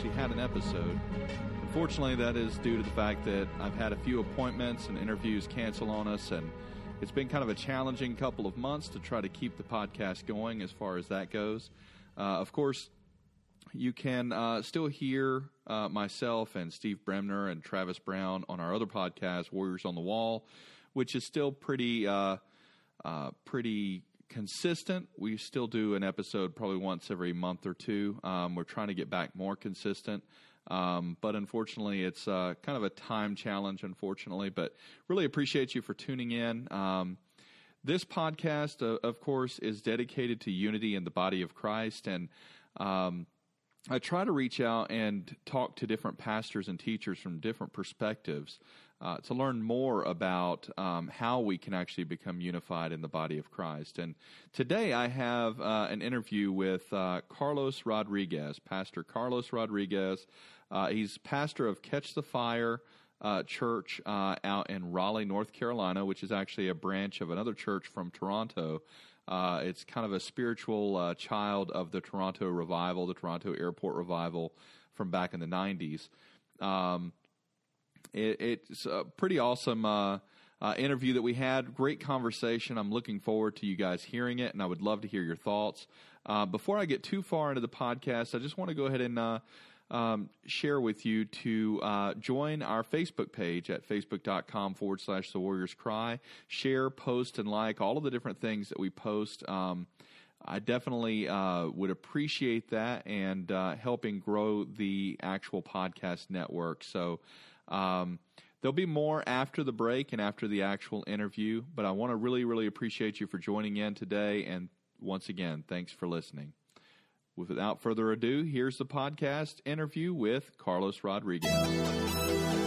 actually had an episode. Unfortunately, that is due to the fact that I've had a few appointments and interviews cancel on us, and it's been kind of a challenging couple of months to try to keep the podcast going as far as that goes. Uh, of course, you can uh, still hear uh, myself and Steve Bremner and Travis Brown on our other podcast, Warriors on the Wall, which is still pretty uh, uh, pretty consistent. We still do an episode probably once every month or two. Um, we're trying to get back more consistent. Um, but unfortunately, it's uh, kind of a time challenge, unfortunately. But really appreciate you for tuning in. Um, this podcast, uh, of course, is dedicated to unity in the body of Christ. And um, I try to reach out and talk to different pastors and teachers from different perspectives uh, to learn more about um, how we can actually become unified in the body of Christ. And today I have uh, an interview with uh, Carlos Rodriguez, Pastor Carlos Rodriguez. Uh, he's pastor of Catch the Fire. Uh, church uh, out in Raleigh, North Carolina, which is actually a branch of another church from Toronto. It's kind of a spiritual child of the Toronto revival, the Toronto Airport revival from back in the 90s. Um, it, it's a pretty awesome uh, uh, interview that we had. Great conversation. I'm looking forward to you guys hearing it, and I would love to hear your thoughts. Uh, before I get too far into the podcast, I just want to go ahead and uh, um, share with you to uh, join our Facebook page at facebook.com forward slash the Warriors Cry. Share, post, and like all of the different things that we post. Um, I definitely uh, would appreciate that and uh, helping grow the actual podcast network. So, um, there'll be more after the break and after the actual interview, but I want to really, really appreciate you for joining in today. And once again, thanks for listening. Without further ado, here's the podcast interview with Carlos Rodriguez.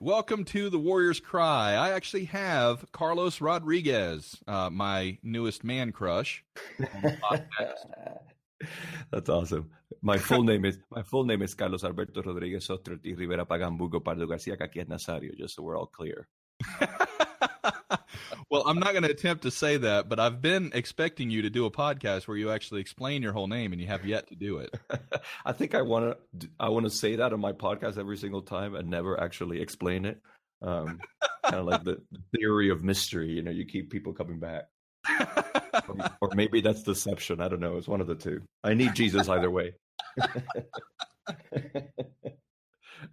Right. Welcome to the Warriors Cry. I actually have Carlos Rodriguez, uh, my newest man crush. That's awesome. My full name is my full name is Carlos Alberto Rodriguez Sotro y Rivera Pagambugo Pardo Garcia Caquias Nazario, just so we're all clear. well, I'm not going to attempt to say that, but I've been expecting you to do a podcast where you actually explain your whole name, and you have yet to do it. I think I want to. I want to say that on my podcast every single time and never actually explain it. Um, kind of like the theory of mystery. You know, you keep people coming back. or, or maybe that's deception. I don't know. It's one of the two. I need Jesus either way.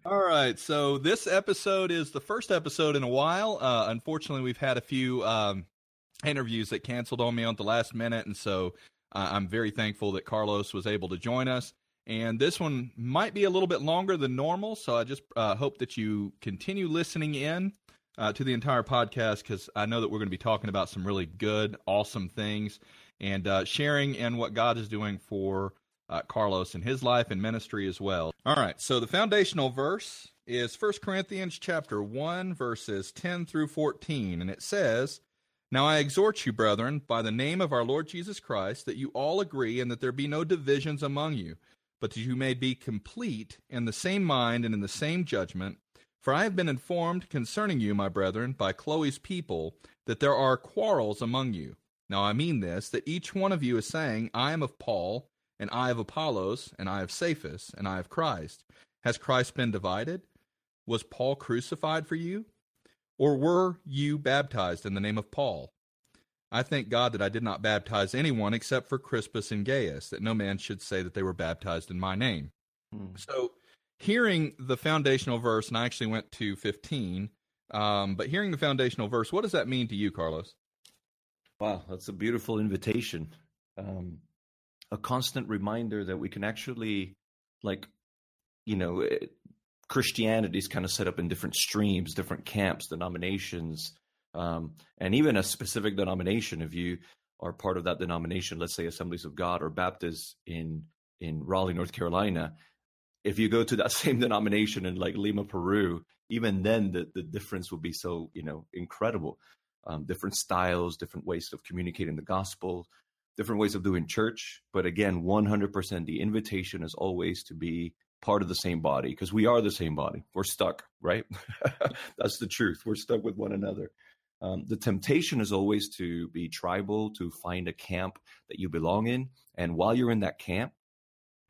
All right. So this episode is the first episode in a while. Uh, unfortunately, we've had a few um, interviews that canceled on me on the last minute, and so uh, I'm very thankful that Carlos was able to join us. And this one might be a little bit longer than normal, so I just uh, hope that you continue listening in uh, to the entire podcast because I know that we're going to be talking about some really good, awesome things and uh, sharing in what God is doing for uh, Carlos in his life and ministry as well. All right, so the foundational verse is 1 Corinthians chapter 1 verses 10 through 14 and it says, "Now I exhort you, brethren, by the name of our Lord Jesus Christ, that you all agree and that there be no divisions among you, but that you may be complete in the same mind and in the same judgment." For I have been informed concerning you, my brethren, by Chloe's people, that there are quarrels among you. Now I mean this, that each one of you is saying, I am of Paul, and I of Apollos, and I of Cephas, and I of Christ. Has Christ been divided? Was Paul crucified for you? Or were you baptized in the name of Paul? I thank God that I did not baptize anyone except for Crispus and Gaius, that no man should say that they were baptized in my name. Hmm. So, hearing the foundational verse, and I actually went to 15, um, but hearing the foundational verse, what does that mean to you, Carlos? Wow, that's a beautiful invitation. Um, a constant reminder that we can actually like you know christianity is kind of set up in different streams different camps denominations Um, and even a specific denomination, if you are part of that denomination, let's say Assemblies of God or Baptists in in Raleigh, North Carolina, if you go to that same denomination in like Lima, Peru, even then the, the difference will be so, you know, incredible. Um, different styles, different ways of communicating the gospel, different ways of doing church. But again, 100% the invitation is always to be part of the same body because we are the same body. We're stuck, right? That's the truth. We're stuck with one another. Um, the temptation is always to be tribal, to find a camp that you belong in. And while you're in that camp,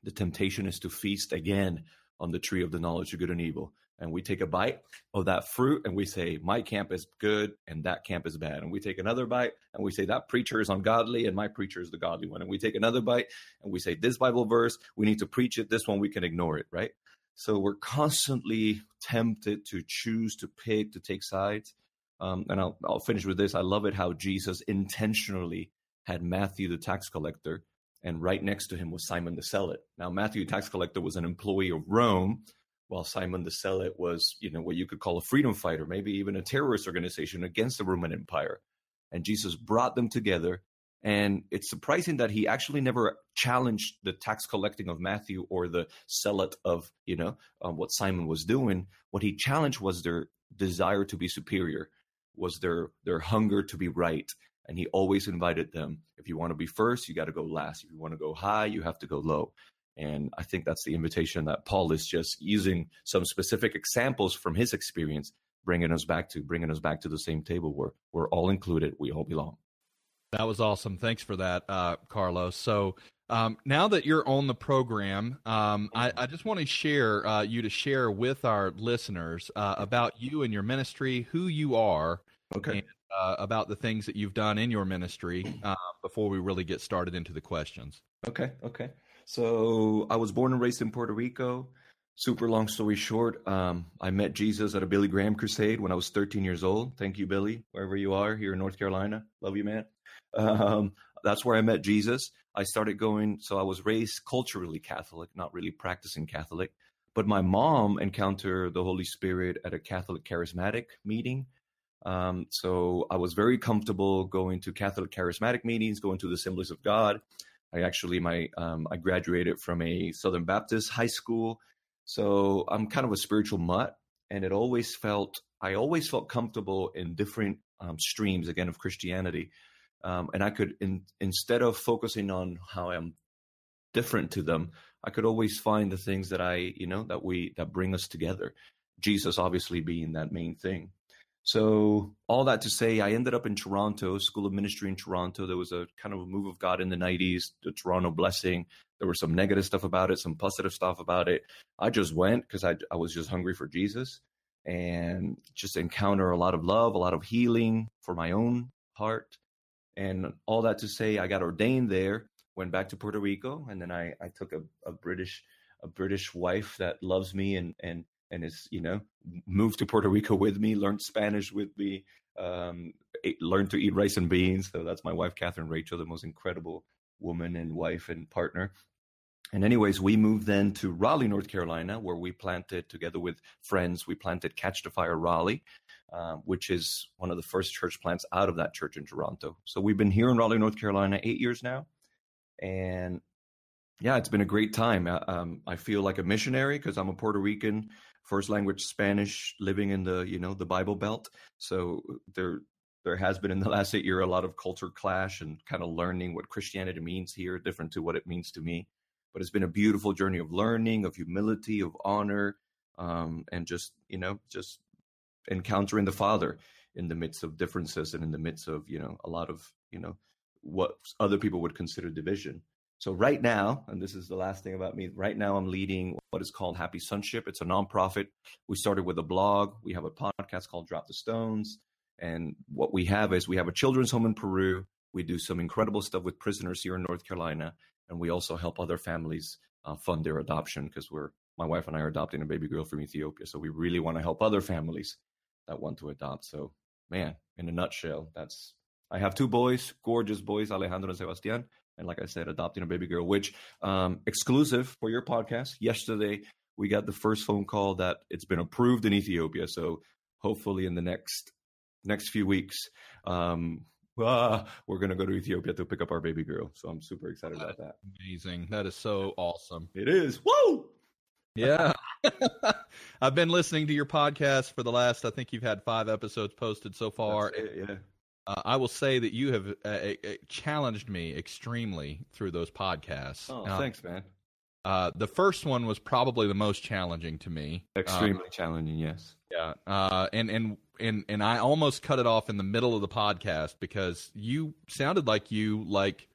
the temptation is to feast again on the tree of the knowledge of good and evil. And we take a bite of that fruit and we say, My camp is good and that camp is bad. And we take another bite and we say, That preacher is ungodly and my preacher is the godly one. And we take another bite and we say, This Bible verse, we need to preach it. This one, we can ignore it, right? So we're constantly tempted to choose, to pick, to take sides. Um, and I'll, I'll finish with this. I love it how Jesus intentionally had Matthew, the tax collector, and right next to him was Simon the Zealot. Now, Matthew, the tax collector, was an employee of Rome, while Simon the Zealot was, you know, what you could call a freedom fighter, maybe even a terrorist organization against the Roman Empire. And Jesus brought them together. And it's surprising that he actually never challenged the tax collecting of Matthew or the zealot of, you know, um, what Simon was doing. What he challenged was their desire to be superior was their their hunger to be right and he always invited them if you want to be first you got to go last if you want to go high you have to go low and i think that's the invitation that paul is just using some specific examples from his experience bringing us back to bringing us back to the same table where we're all included we all belong that was awesome thanks for that uh, carlos so um, now that you're on the program, um, I, I, just want to share uh, you to share with our listeners uh, about you and your ministry, who you are, okay, and, uh, about the things that you've done in your ministry uh, before we really get started into the questions. Okay, okay. So I was born and raised in Puerto Rico. Super long story short, um, I met Jesus at a Billy Graham crusade when I was 13 years old. Thank you, Billy, wherever you are here in North Carolina. Love you, man. Um, that's where I met Jesus. I started going, so I was raised culturally Catholic, not really practicing Catholic. But my mom encountered the Holy Spirit at a Catholic charismatic meeting. Um, so I was very comfortable going to Catholic charismatic meetings, going to the Assemblies of God. I actually my um, I graduated from a Southern Baptist high school, so I'm kind of a spiritual mutt, and it always felt I always felt comfortable in different um, streams again of Christianity um, and I could in, instead of focusing on how I'm different to them, I could always find the things that I you know that we that bring us together. Jesus obviously being that main thing. So all that to say, I ended up in Toronto, School of Ministry in Toronto. There was a kind of a move of God in the '90s, the Toronto blessing. There was some negative stuff about it, some positive stuff about it. I just went because I I was just hungry for Jesus and just encounter a lot of love, a lot of healing for my own heart, and all that to say, I got ordained there, went back to Puerto Rico, and then I, I took a, a British a British wife that loves me and and and is you know moved to Puerto Rico with me, learned Spanish with me, um, learned to eat rice and beans. So that's my wife, Catherine Rachel, the most incredible woman and wife and partner. And anyways, we moved then to Raleigh, North Carolina, where we planted together with friends. We planted Catch the Fire Raleigh, um, which is one of the first church plants out of that church in Toronto. So we've been here in Raleigh, North Carolina, eight years now, and yeah, it's been a great time. Uh, um, I feel like a missionary because I'm a Puerto Rican, first language Spanish, living in the you know the Bible Belt. So there there has been in the last eight year a lot of culture clash and kind of learning what Christianity means here, different to what it means to me. But it's been a beautiful journey of learning, of humility, of honor, um, and just you know just encountering the Father in the midst of differences and in the midst of you know a lot of you know what other people would consider division. So right now, and this is the last thing about me. Right now, I'm leading what is called Happy Sonship. It's a nonprofit. We started with a blog. We have a podcast called Drop the Stones, and what we have is we have a children's home in Peru. We do some incredible stuff with prisoners here in North Carolina, and we also help other families uh, fund their adoption because we're my wife and I are adopting a baby girl from Ethiopia. So we really want to help other families that want to adopt. So, man, in a nutshell, that's I have two boys, gorgeous boys, Alejandro and Sebastian. And like I said, adopting a baby girl, which um, exclusive for your podcast. Yesterday, we got the first phone call that it's been approved in Ethiopia. So hopefully, in the next next few weeks, um, ah, we're gonna go to Ethiopia to pick up our baby girl. So I'm super excited about that. Amazing. That is so awesome. It is. Whoa. Yeah. I've been listening to your podcast for the last, I think you've had five episodes posted so far. It, yeah. Uh, I will say that you have uh, uh, challenged me extremely through those podcasts. Oh, thanks, man. Uh, the first one was probably the most challenging to me. Extremely um, challenging, yes. Yeah, uh, and and and and I almost cut it off in the middle of the podcast because you sounded like you like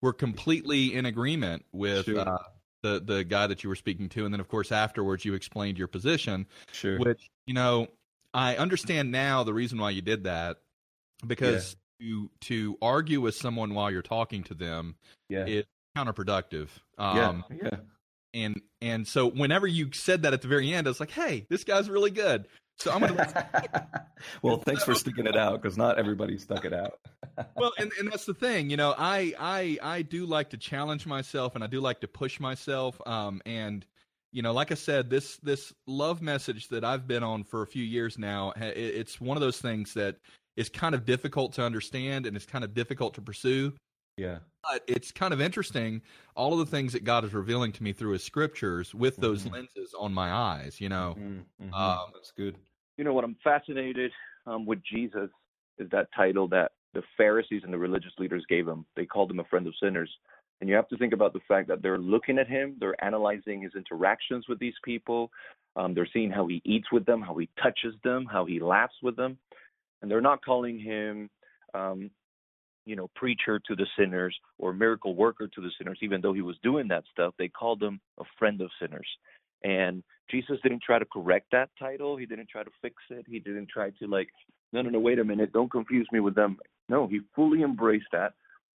were completely in agreement with sure. uh, the the guy that you were speaking to, and then of course afterwards you explained your position. Sure. Which you know I understand now the reason why you did that because yeah. to to argue with someone while you're talking to them yeah. is counterproductive. Um, yeah. yeah. And and so whenever you said that at the very end, I was like, "Hey, this guy's really good." So I'm gonna. well, thanks for sticking it out because not everybody stuck it out. well, and, and that's the thing, you know, I I I do like to challenge myself and I do like to push myself. Um, and you know, like I said, this this love message that I've been on for a few years now, it's one of those things that is kind of difficult to understand and it's kind of difficult to pursue. Yeah. But it's kind of interesting all of the things that God is revealing to me through his scriptures with those mm-hmm. lenses on my eyes, you know. Mm-hmm. mm-hmm. Um, That's good. You know what I'm fascinated um, with Jesus is that title that the Pharisees and the religious leaders gave him. They called him a friend of sinners. And you have to think about the fact that they're looking at him, they're analyzing his interactions with these people, um, they're seeing how he eats with them, how he touches them, how he laughs with them and they're not calling him um, you know preacher to the sinners or miracle worker to the sinners even though he was doing that stuff they called him a friend of sinners. And jesus didn't try to correct that title. He didn't try to fix it. He didn't try to like no no no wait a minute. Don't confuse me with them. No he fully embraced that.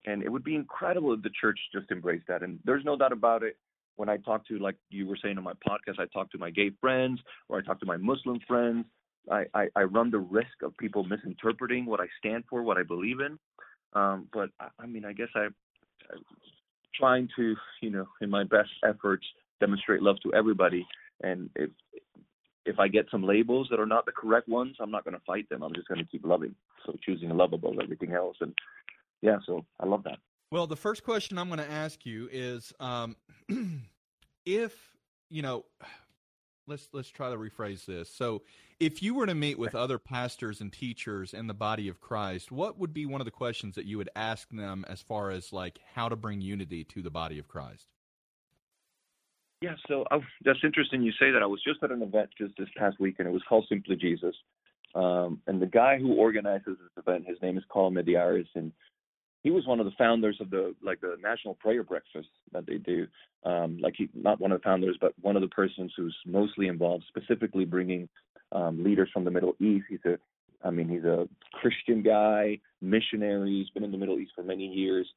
And it would be incredible if the church just embraced that. And there's no doubt about it. When i talk to like you were saying on my podcast i talk to my gay friends or i talk to my muslim friends I, I, I run the risk of people misinterpreting what I stand for, what I believe in. Um, but I, I mean, I guess I, I'm trying to, you know, in my best efforts, demonstrate love to everybody. And if if I get some labels that are not the correct ones, I'm not going to fight them. I'm just going to keep loving. So choosing love above everything else. And yeah, so I love that. Well, the first question I'm going to ask you is, um, if you know, let's let's try to rephrase this. So, if you were to meet with other pastors and teachers in the body of Christ, what would be one of the questions that you would ask them as far as like how to bring unity to the body of Christ? Yeah, so uh, that's interesting you say that. I was just at an event just this past weekend. It was called Simply Jesus. Um, and the guy who organizes this event, his name is Carl Medearis, and he was one of the founders of the like the national prayer breakfast that they do. Um, like he, not one of the founders, but one of the persons who's mostly involved, specifically bringing um, leaders from the Middle East. He's a, I mean, he's a Christian guy, missionary. He's been in the Middle East for many years,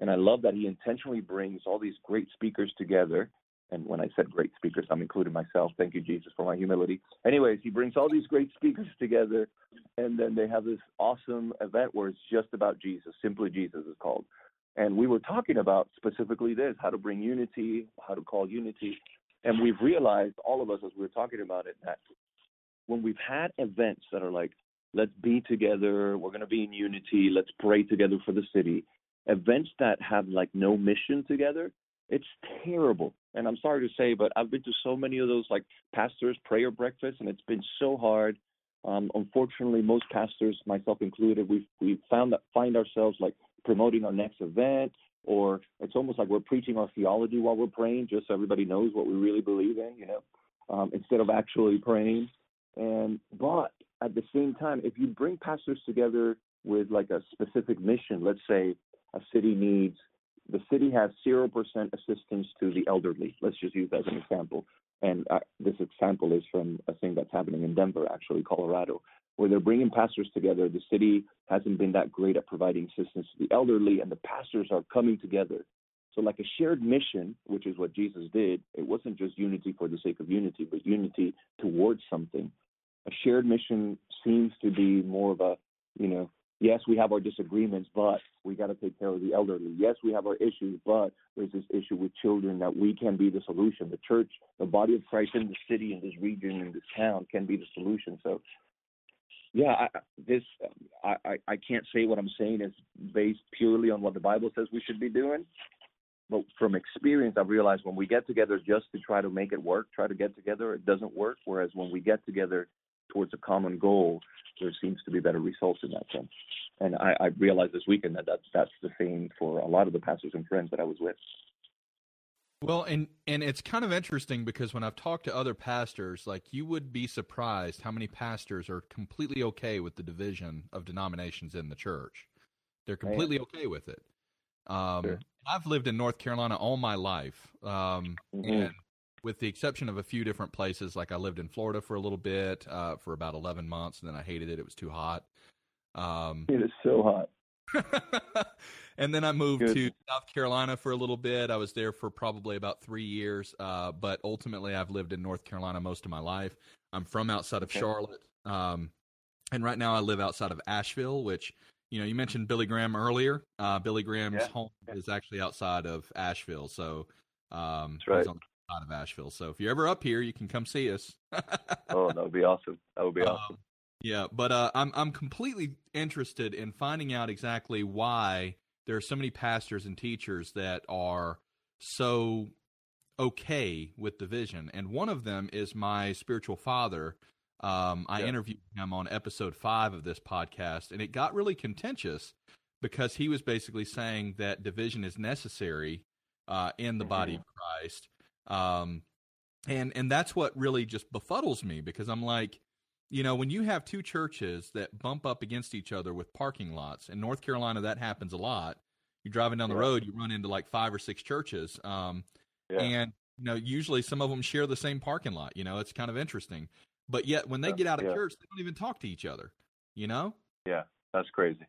and I love that he intentionally brings all these great speakers together and when I said great speakers, I'm including myself. Thank you, Jesus, for my humility. Anyways, he brings all these great speakers together, and then they have this awesome event where it's just about Jesus. Simply Jesus is called. And we were talking about specifically this how to bring unity, how to call unity. And we've realized, all of us, as we were talking about it, that when we've had events that are like, let's be together, we're going to be in unity, let's pray together for the city, events that have like no mission together, it's terrible. And I'm sorry to say, but I've been to so many of those like pastors' prayer breakfasts, and it's been so hard. Um, unfortunately, most pastors, myself included, we've we found that find ourselves like promoting our next event, or it's almost like we're preaching our theology while we're praying, just so everybody knows what we really believe in, you know, um, instead of actually praying. And but at the same time, if you bring pastors together with like a specific mission, let's say a city needs the city has 0% assistance to the elderly. Let's just use that as an example. And uh, this example is from a thing that's happening in Denver, actually, Colorado, where they're bringing pastors together. The city hasn't been that great at providing assistance to the elderly, and the pastors are coming together. So, like a shared mission, which is what Jesus did, it wasn't just unity for the sake of unity, but unity towards something. A shared mission seems to be more of a, you know, yes, we have our disagreements, but we got to take care of the elderly. Yes, we have our issues, but there's this issue with children that we can be the solution. The church, the body of Christ in the city, in this region, in this town can be the solution. So, yeah, I, this I, I I can't say what I'm saying is based purely on what the Bible says we should be doing, but from experience, I've realized when we get together just to try to make it work, try to get together, it doesn't work. Whereas when we get together towards a common goal, there seems to be better results in that sense. And I, I realized this weekend that that's, that's the same for a lot of the pastors and friends that I was with. Well, and and it's kind of interesting because when I've talked to other pastors, like you would be surprised how many pastors are completely okay with the division of denominations in the church. They're completely okay with it. Um, sure. I've lived in North Carolina all my life, um, mm-hmm. and with the exception of a few different places, like I lived in Florida for a little bit uh, for about eleven months, and then I hated it; it was too hot. Um, it is so hot. and then I moved Good. to South Carolina for a little bit. I was there for probably about three years, uh, but ultimately I've lived in North Carolina most of my life. I'm from outside of okay. Charlotte, um, and right now I live outside of Asheville, which you know, you mentioned Billy Graham earlier. Uh, Billy Graham's yeah. home is actually outside of Asheville, so um, That's right. he's on the side of Asheville. So if you're ever up here, you can come see us. oh, that would be awesome. That would be um, awesome. Yeah, but uh, I'm I'm completely interested in finding out exactly why there are so many pastors and teachers that are so okay with division, and one of them is my spiritual father, um, I yeah. interviewed him on episode five of this podcast, and it got really contentious because he was basically saying that division is necessary uh, in the mm-hmm. body of Christ, um, and and that's what really just befuddles me because I'm like, you know, when you have two churches that bump up against each other with parking lots in North Carolina, that happens a lot. You're driving down the yeah. road, you run into like five or six churches, um, yeah. and you know, usually some of them share the same parking lot. You know, it's kind of interesting. But yet, when they get out of church, they don't even talk to each other. You know? Yeah, that's crazy.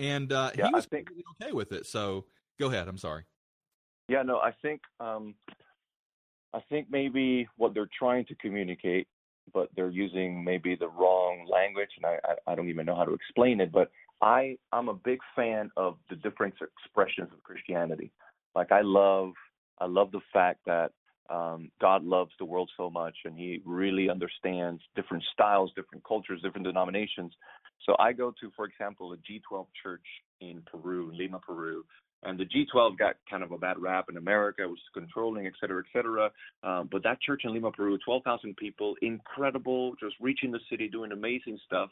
And uh, he was think, okay with it. So go ahead. I'm sorry. Yeah, no, I think um, I think maybe what they're trying to communicate, but they're using maybe the wrong language, and I, I, I don't even know how to explain it. But I I'm a big fan of the different expressions of Christianity. Like I love I love the fact that um, God loves the world so much, and He really understands different styles, different cultures, different denominations. So I go to, for example, a G12 church in Peru, Lima, Peru, and the G12 got kind of a bad rap in America, was controlling, et cetera, et cetera. Um, but that church in Lima, Peru, 12,000 people, incredible, just reaching the city, doing amazing stuff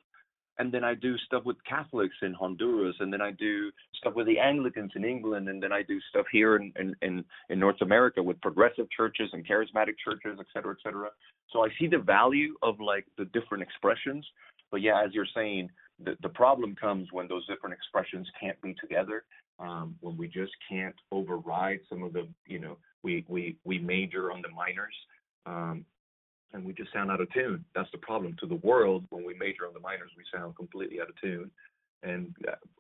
and then I do stuff with Catholics in Honduras, and then I do stuff with the Anglicans in England, and then I do stuff here in in in, in North America with progressive churches and charismatic churches, et cetera, et cetera. So I see the value of like the different expressions, but yeah, as you're saying, the the problem comes when those different expressions can't be together, um, when we just can't override some of the, you know, we we we major on the minors. Um, and we just sound out of tune. That's the problem. To the world, when we major on the minors, we sound completely out of tune. And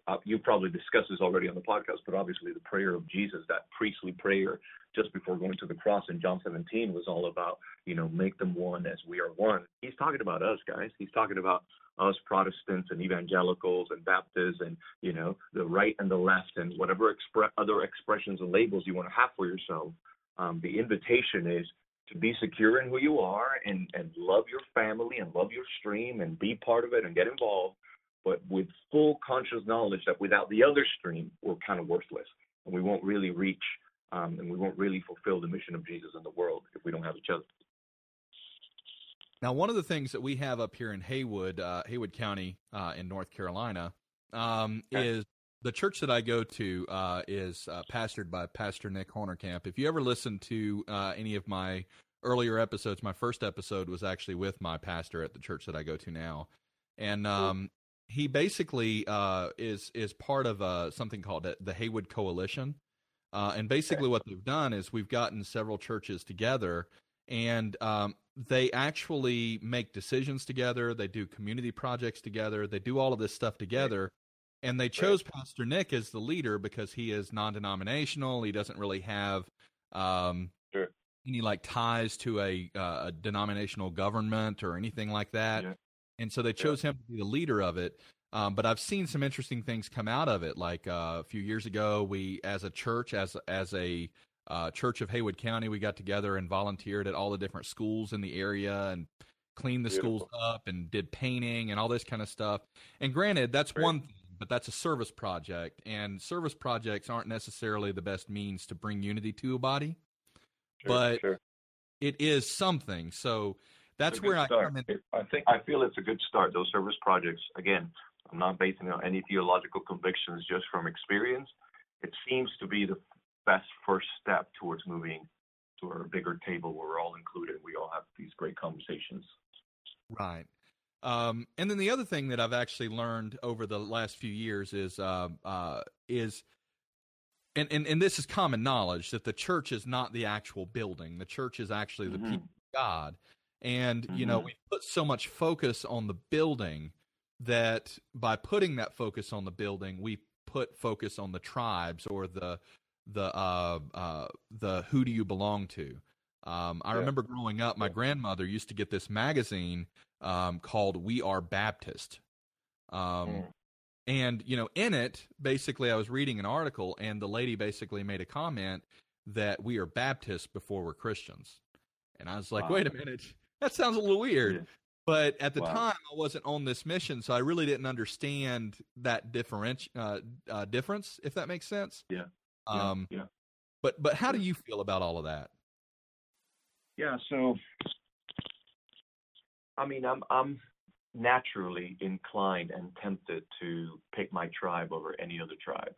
uh, you probably discussed this already on the podcast, but obviously the prayer of Jesus, that priestly prayer just before going to the cross in John 17 was all about, you know, make them one as we are one. He's talking about us, guys. He's talking about us Protestants and evangelicals and Baptists and, you know, the right and the left and whatever expre- other expressions and labels you want to have for yourself. Um, the invitation is to be secure in who you are and, and love your family and love your stream and be part of it and get involved, but with full conscious knowledge that without the other stream, we're kind of worthless and we won't really reach um, and we won't really fulfill the mission of Jesus in the world if we don't have each other. Now, one of the things that we have up here in Haywood, uh, Haywood County uh, in North Carolina, um, okay. is the church that I go to uh, is uh, pastored by Pastor Nick Honorkamp. If you ever listen to uh, any of my earlier episodes, my first episode was actually with my pastor at the church that I go to now, and um, he basically uh, is is part of uh, something called the Haywood Coalition. Uh, and basically, what they've done is we've gotten several churches together, and um, they actually make decisions together. They do community projects together. They do all of this stuff together and they chose right. Pastor Nick as the leader because he is non-denominational. He doesn't really have um, sure. any like ties to a, uh, a, denominational government or anything like that. Yeah. And so they chose yeah. him to be the leader of it. Um, but I've seen some interesting things come out of it. Like uh, a few years ago, we, as a church, as as a uh, church of Haywood County, we got together and volunteered at all the different schools in the area and cleaned the Beautiful. schools up and did painting and all this kind of stuff. And granted, that's Great. one thing, but that's a service project, and service projects aren't necessarily the best means to bring unity to a body. Sure, but sure. It is something. So that's where I start. come in. I think I feel it's a good start. Those service projects, again, I'm not basing on any theological convictions, just from experience. It seems to be the best first step towards moving to a bigger table where we're all included. We all have these great conversations. Right. Um, and then the other thing that I've actually learned over the last few years is uh, uh, is and, and and this is common knowledge that the church is not the actual building. The church is actually the Mhm. people of God. And you know, Mhm. we put so much focus on the building that by putting that focus on the building, we put focus on the tribes or the the uh, uh, the who do you belong to. Um, I Yeah. remember growing up, my Yeah. grandmother used to get this magazine um, called "We Are Baptist," um, Mm. and you know, in it, basically, I was reading an article, and the lady basically made a comment that we are Baptists before we're Christians, and I was like, Wow. wait a minute, that sounds a little weird. Yeah. But at the Wow. time, I wasn't on this mission, so I really didn't understand that differenti- uh, uh, difference, if that makes sense. Yeah. Um, yeah. But but how do you feel about all of that? Yeah, so I mean, I'm I'm naturally inclined and tempted to pick my tribe over any other tribe.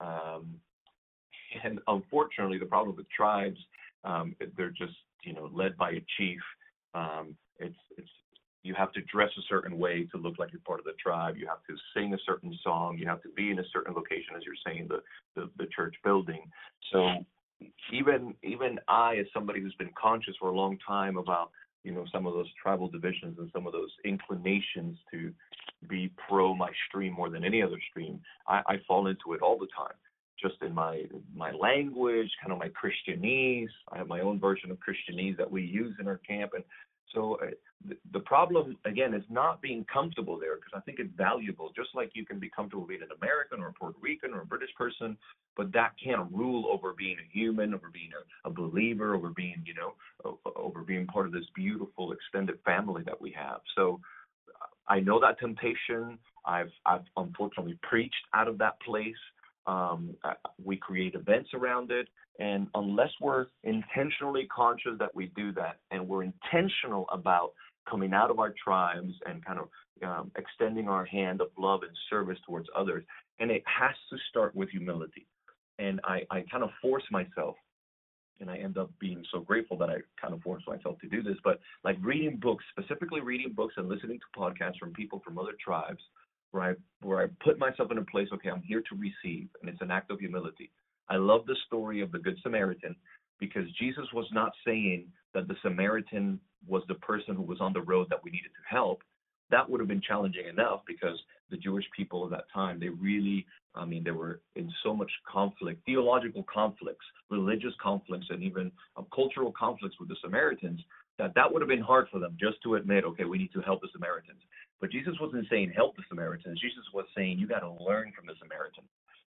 Um, and unfortunately, the problem with tribes, um, they're just you know led by a chief. Um, it's it's you have to dress a certain way to look like you're part of the tribe. You have to sing a certain song. You have to be in a certain location, as you're saying, the the, the church building. So even even I, as somebody who's been conscious for a long time about you know some of those tribal divisions and some of those inclinations to be pro my stream more than any other stream, I, I fall into it all the time. Just in my my language, kind of my Christianese. I have my own version of Christianese that we use in our camp, and so uh, the, problem again is not being comfortable there because I think it's valuable. Just like you can be comfortable being an American or a Puerto Rican or a British person, but that can't rule over being a human, over being a, a believer, over being, you know, over being part of this beautiful extended family that we have. So I know that temptation. I've I've unfortunately preached out of that place. Um, we create events around it, and unless we're intentionally conscious that we do that, and we're intentional about coming out of our tribes and kind of um, extending our hand of love and service towards others, and it has to start with humility and I, I kind of force myself and I end up being so grateful that I kind of force myself to do this. But like reading books, specifically reading books and listening to podcasts from people from other tribes, where I where I put myself in a place, okay, I'm here to receive, and it's an act of humility. I love the story of the Good Samaritan because Jesus was not saying that the Samaritan was the person who was on the road that we needed to help. That would have been challenging enough because the Jewish people of that time, they really I mean, they were in so much conflict, theological conflicts, religious conflicts, and even um, cultural conflicts with the Samaritans, that that would have been hard for them just to admit, okay, we need to help the Samaritans. But Jesus wasn't saying help the Samaritans. Jesus was saying you got to learn from the Samaritan.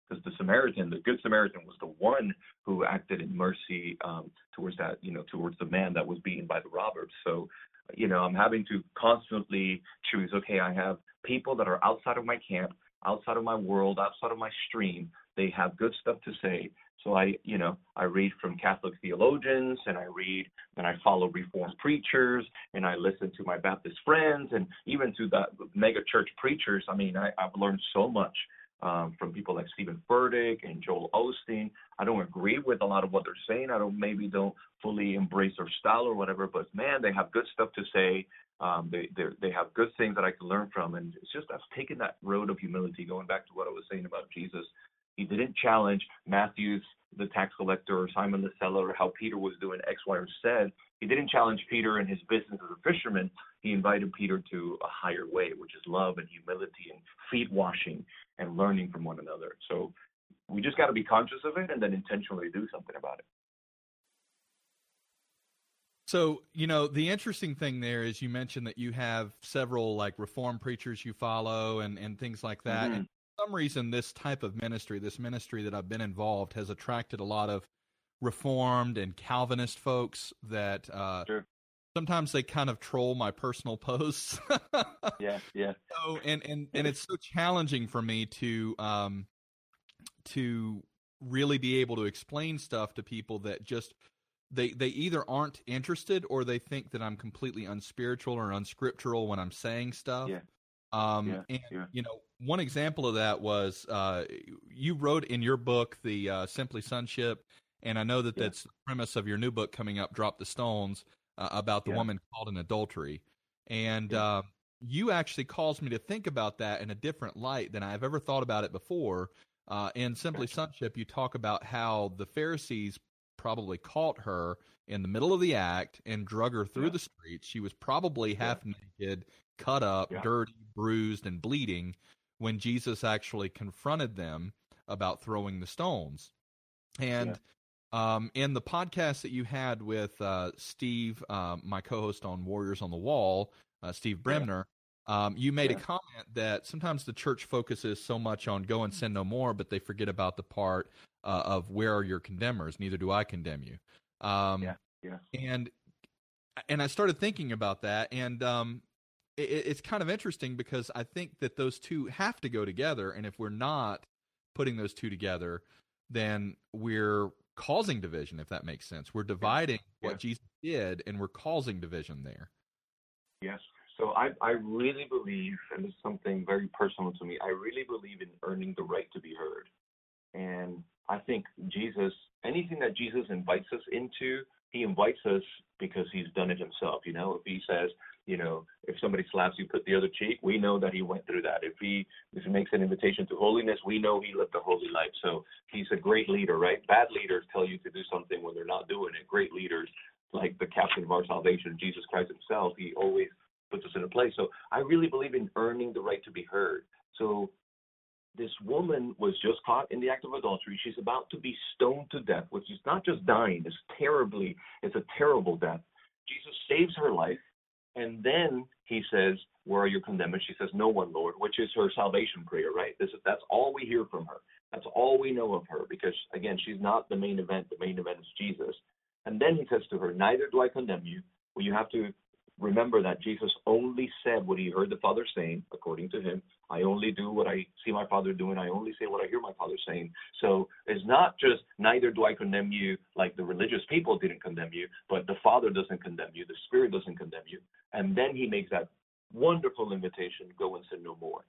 Because the Samaritan, the Good Samaritan, was the one who acted in mercy um, towards that, you know, towards the man that was beaten by the robbers. So, you know, I'm having to constantly choose. Okay, I have people that are outside of my camp outside of my world, outside of my stream. They have good stuff to say. So I, you know, I read from Catholic theologians and I read and I follow Reformed preachers and I listen to my Baptist friends and even to the mega church preachers. I mean, I, I've learned so much um, from people like Steven Furtick and Joel Osteen. I don't agree with a lot of what they're saying. I don't maybe don't fully embrace their style or whatever, but man, they have good stuff to say. Um, they they have good things that I can learn from, and it's just I've taken that road of humility. Going back to what I was saying about Jesus, he didn't challenge Matthew's the tax collector or Simon the Zealot or how Peter was doing X, Y, or Z. He didn't challenge Peter in his business as a fisherman. He invited Peter to a higher way, which is love and humility and feet washing and learning from one another. So we just got to be conscious of it and then intentionally do something about it. So, you know, the interesting thing there is you mentioned that you have several like reform preachers you follow and, and things like that. Mhm. And some reason, this type of ministry, this ministry that I've been involved, has attracted a lot of reformed and Calvinist folks that uh, Sure. sometimes they kind of troll my personal posts. yeah, yeah. So and and and it's so challenging for me to um to really be able to explain stuff to people that just they they either aren't interested or they think that I'm completely unspiritual or unscriptural when I'm saying stuff. Yeah. Um, yeah, and yeah. you know, one example of that was uh, you wrote in your book, the uh, Simply Sonship, and I know that Yeah. that's the premise of your new book coming up, Drop the Stones, uh, about the Yeah. woman called in adultery, and Yeah. uh, you actually caused me to think about that in a different light than I've ever thought about it before. Uh, in Simply Sonship, you talk about how the Pharisees probably caught her in the middle of the act and drug her through the streets. She was probably half naked, cut up, dirty, bruised, and bleeding when Jesus actually confronted them about throwing the stones. And um, in the podcast that you had with uh, Steve, um, my co-host on Warriors on the Wall, uh, Steve Yeah. Bremner, um, you made a comment that sometimes the church focuses so much on go and sin no more, but they forget about the part uh, of where are your condemners? Neither do I condemn you. Um, Yeah, yeah. And and I started thinking about that, and um, it, it's kind of interesting because I think that those two have to go together, and if we're not putting those two together, then we're causing division. If that makes sense, we're dividing Yeah. what Jesus did, and we're causing division there. Yes. So I, I really believe, and it's something very personal to me, I really believe in earning the right to be heard. And I think Jesus, anything that Jesus invites us into, he invites us because he's done it himself. You know, if he says, you know, if somebody slaps you, put the other cheek, we know that he went through that. If he if he makes an invitation to holiness, we know he lived a holy life. So he's a great leader, right? Bad leaders tell you to do something when they're not doing it. Great leaders, like the captain of our salvation, Jesus Christ himself, he always puts us in a place. So I really believe in earning the right to be heard. So this woman was just caught in the act of adultery. She's about to be stoned to death, which is not just dying, it's terribly, it's a terrible death. Jesus saves her life, and then he says, Where are your condemners? She says, No one, Lord, which is her salvation prayer, right? This is that's all we hear from her. That's all we know of her, because again, she's not the main event. The main event is Jesus. And then he says to her, Neither do I condemn you. Well, you have to remember that Jesus only said what he heard the Father saying, according to him. I only do what I see my Father doing. I only say what I hear my Father saying. So it's not just neither do I condemn you like the religious people didn't condemn you, but the Father doesn't condemn you. The Spirit doesn't condemn you. And then he makes that wonderful invitation go and sin no more.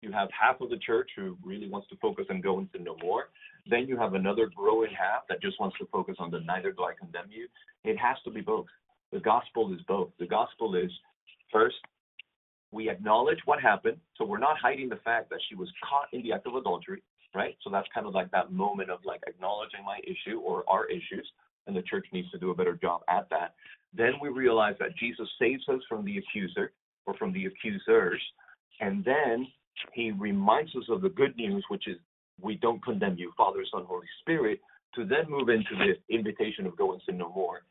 You have half of the church who really wants to focus on go and sin no more. Then you have another growing half that just wants to focus on the neither do I condemn you. It has to be both. The gospel is both. The gospel is first, we acknowledge what happened. So we're not hiding the fact that she was caught in the act of adultery, right? So that's kind of like that moment of like acknowledging my issue or our issues. And the church needs to do a better job at that. Then we realize that Jesus saves us from the accuser or from the accusers. And then he reminds us of the good news, which is we don't condemn you, Father, Son, Holy Spirit, to then move into the invitation of go and sin no more.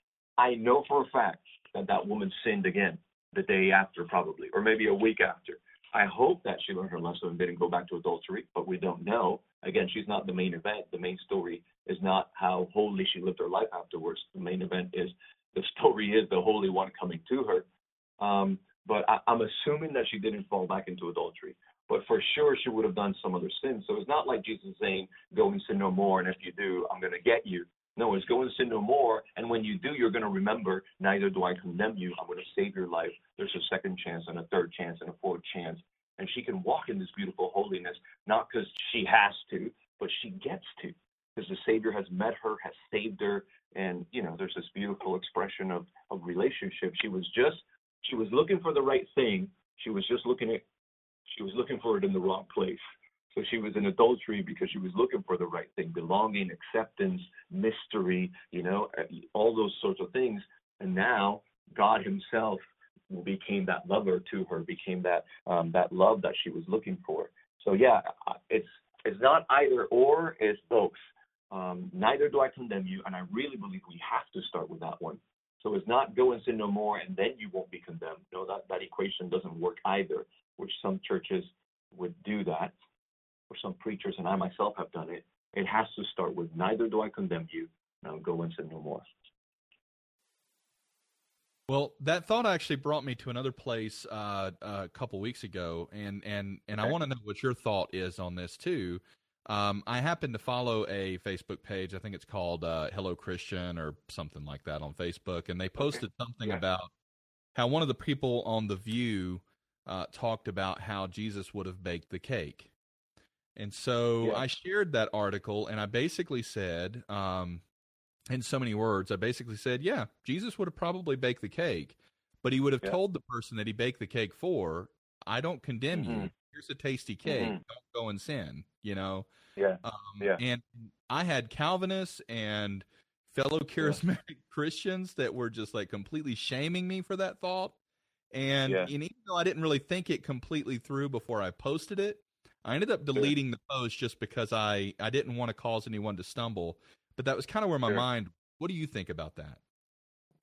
I know for a fact that that woman sinned again the day after, probably, or maybe a week after. I hope that she learned her lesson and didn't go back to adultery, but we don't know. Again, she's not the main event. The main story is not how holy she lived her life afterwards. The main event is the story is the Holy One coming to her. Um, but I, I'm assuming that she didn't fall back into adultery. But for sure, she would have done some other sin. So it's not like Jesus saying, "Go and sin no more," and if you do, I'm going to get you. No, it's go and sin no more. And when you do, you're going to remember, neither do I condemn you. I'm going to save your life. There's a second chance and a third chance and a fourth chance. And she can walk in this beautiful holiness, not because she has to, but she gets to. Because the Savior has met her, has saved her. And, you know, there's this beautiful expression of, of relationship. She was just, she was looking for the right thing. She was just looking at, she was looking for it in the wrong place. So she was in adultery because she was looking for the right thing belonging, acceptance, mystery, you know, all those sorts of things. And now God Himself became that lover to her, became that um, that love that she was looking for. So yeah, it's it's not either or, it's both. Um, neither do I condemn you, and I really believe we have to start with that one. So it's not go and sin no more, and then you won't be condemned. No, that that equation doesn't work either. Which some churches would do that or some preachers, and I myself have done it, it has to start with neither do I condemn you, now go and sin no more. Well, that thought actually brought me to another place uh, a couple weeks ago, and and and okay. I want to know what your thought is on this too. Um, I happen to follow a Facebook page. I think it's called uh, Hello Christian or something like that on Facebook, and they posted okay. something yeah. about how one of the people on the View uh, talked about how Jesus would have baked the cake, and so yeah. I shared that article, and I basically said, um, in so many words, I basically said, yeah, Jesus would have probably baked the cake, but he would have yeah. told the person that he baked the cake for, I don't condemn mm-hmm. you. Here's a tasty cake. Mm-hmm. Don't go and sin, you know? Yeah. Um, yeah. And I had Calvinists and fellow charismatic yeah. Christians that were just like completely shaming me for that thought. And, yeah. and even though I didn't really think it completely through before I posted it, I ended up deleting the post just because I, I didn't want to cause anyone to stumble. But that was kind of where my sure. mind. What do you think about that?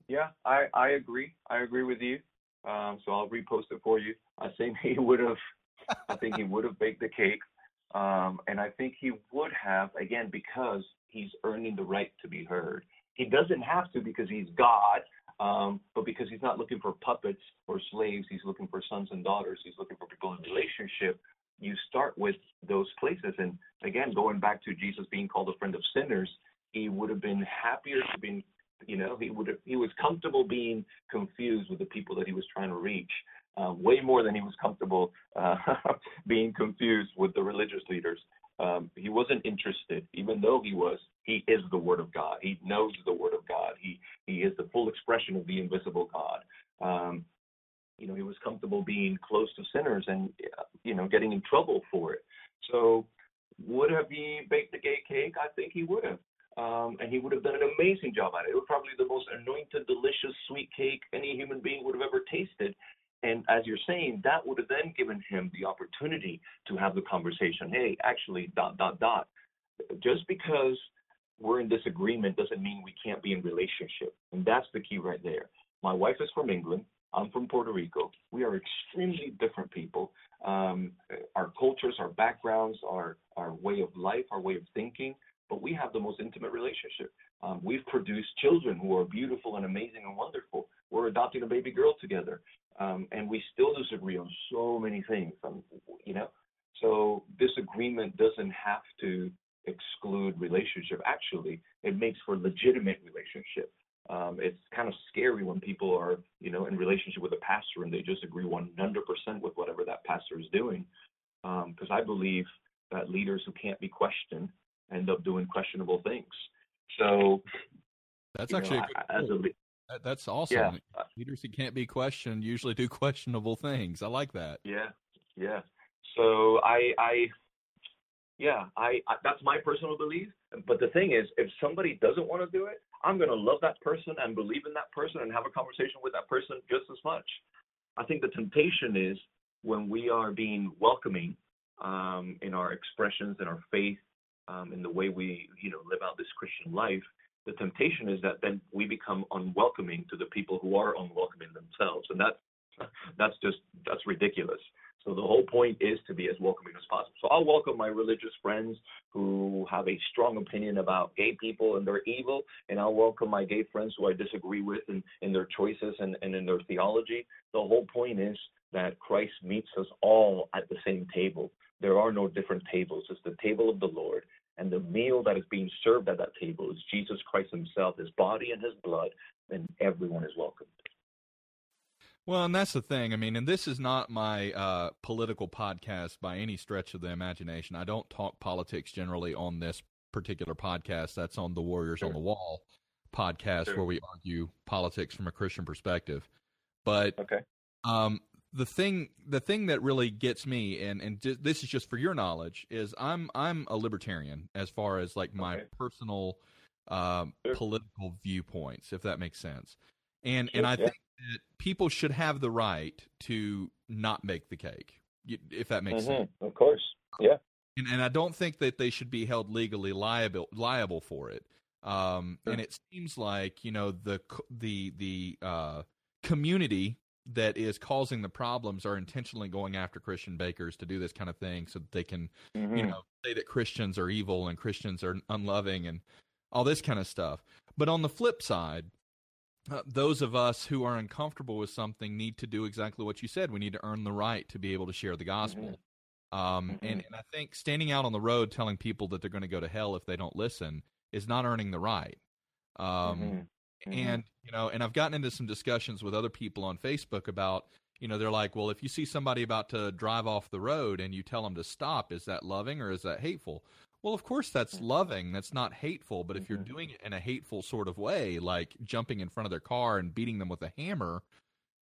Yeah, I I agree. I agree with you. Um, so I'll repost it for you. I think he would have. I think he would have baked the cake, um, and I think he would have again because he's earning the right to be heard. He doesn't have to because he's God, um, but because he's not looking for puppets or slaves, he's looking for sons and daughters. He's looking for people in relationship. You start with those places, and again, going back to Jesus being called a friend of sinners, he would have been happier to be, you know, he would have, he was comfortable being confused with the people that he was trying to reach, uh, way more than he was comfortable uh, being confused with the religious leaders. Um, he wasn't interested, even though he was. He is the Word of God. He knows the Word of God. He he is the full expression of the invisible God. Um, you know, he was comfortable being close to sinners and you know getting in trouble for it. So, would have he baked the gay cake? I think he would have um, and he would have done an amazing job at it. It was probably the most anointed, delicious sweet cake any human being would have ever tasted. And as you're saying, that would have then given him the opportunity to have the conversation. Hey, actually, dot, dot, dot. Just because we're in disagreement doesn't mean we can't be in relationship. And that's the key right there. My wife is from England. I'm from Puerto Rico. We are extremely different people. Um, our cultures, our backgrounds, our, our way of life, our way of thinking but we have the most intimate relationship. Um, we've produced children who are beautiful and amazing and wonderful. We're adopting a baby girl together, um, and we still disagree on so many things. Um, you know, so disagreement doesn't have to exclude relationship. Actually, it makes for legitimate relationship. Um, it's kind of scary when people are, you know, in relationship with a pastor and they just agree 100% with whatever that pastor is doing. Because um, I believe that leaders who can't be questioned end up doing questionable things. So that's actually know, a good a, that, that's awesome. Yeah. Leaders who can't be questioned usually do questionable things. I like that. Yeah, yeah. So I, I, yeah, I, I that's my personal belief. But the thing is, if somebody doesn't want to do it, I'm going to love that person and believe in that person and have a conversation with that person just as much. I think the temptation is when we are being welcoming um, in our expressions, in our faith, um, in the way we, you know, live out this Christian life, the temptation is that then we become unwelcoming to the people who are unwelcoming themselves, and that that's just that's ridiculous. So the whole point is to be as welcoming as possible. So I'll welcome my religious friends who have a strong opinion about gay people and they're evil, and I'll welcome my gay friends who I disagree with in, in their choices and, and in their theology. The whole point is that Christ meets us all at the same table. There are no different tables. It's the table of the Lord, and the meal that is being served at that table is Jesus Christ Himself, His body and His blood, and everyone is welcome. Well, and that's the thing. I mean, and this is not my uh, political podcast by any stretch of the imagination. I don't talk politics generally on this particular podcast. That's on the Warriors sure. on the Wall podcast, sure. where we argue politics from a Christian perspective. But okay. um, the thing the thing that really gets me and and this is just for your knowledge is I'm I'm a libertarian as far as like my okay. personal um, sure. political viewpoints if that makes sense. And and I yeah. think that people should have the right to not make the cake if that makes mm-hmm. sense. Of course. Yeah. And and I don't think that they should be held legally liable liable for it. Um, sure. and it seems like, you know, the the the uh, community that is causing the problems are intentionally going after Christian bakers to do this kind of thing so that they can, mm-hmm. you know, say that Christians are evil and Christians are unloving and all this kind of stuff. But on the flip side, uh, those of us who are uncomfortable with something need to do exactly what you said. We need to earn the right to be able to share the gospel. Mm-hmm. Um, mm-hmm. and, and I think standing out on the road telling people that they're going to go to hell if they don't listen is not earning the right. Um, mm-hmm. And you know, and I've gotten into some discussions with other people on Facebook about, you know, they're like, well, if you see somebody about to drive off the road and you tell them to stop, is that loving or is that hateful? Well, of course that's loving. That's not hateful. But if you're Mm-hmm. doing it in a hateful sort of way, like jumping in front of their car and beating them with a hammer,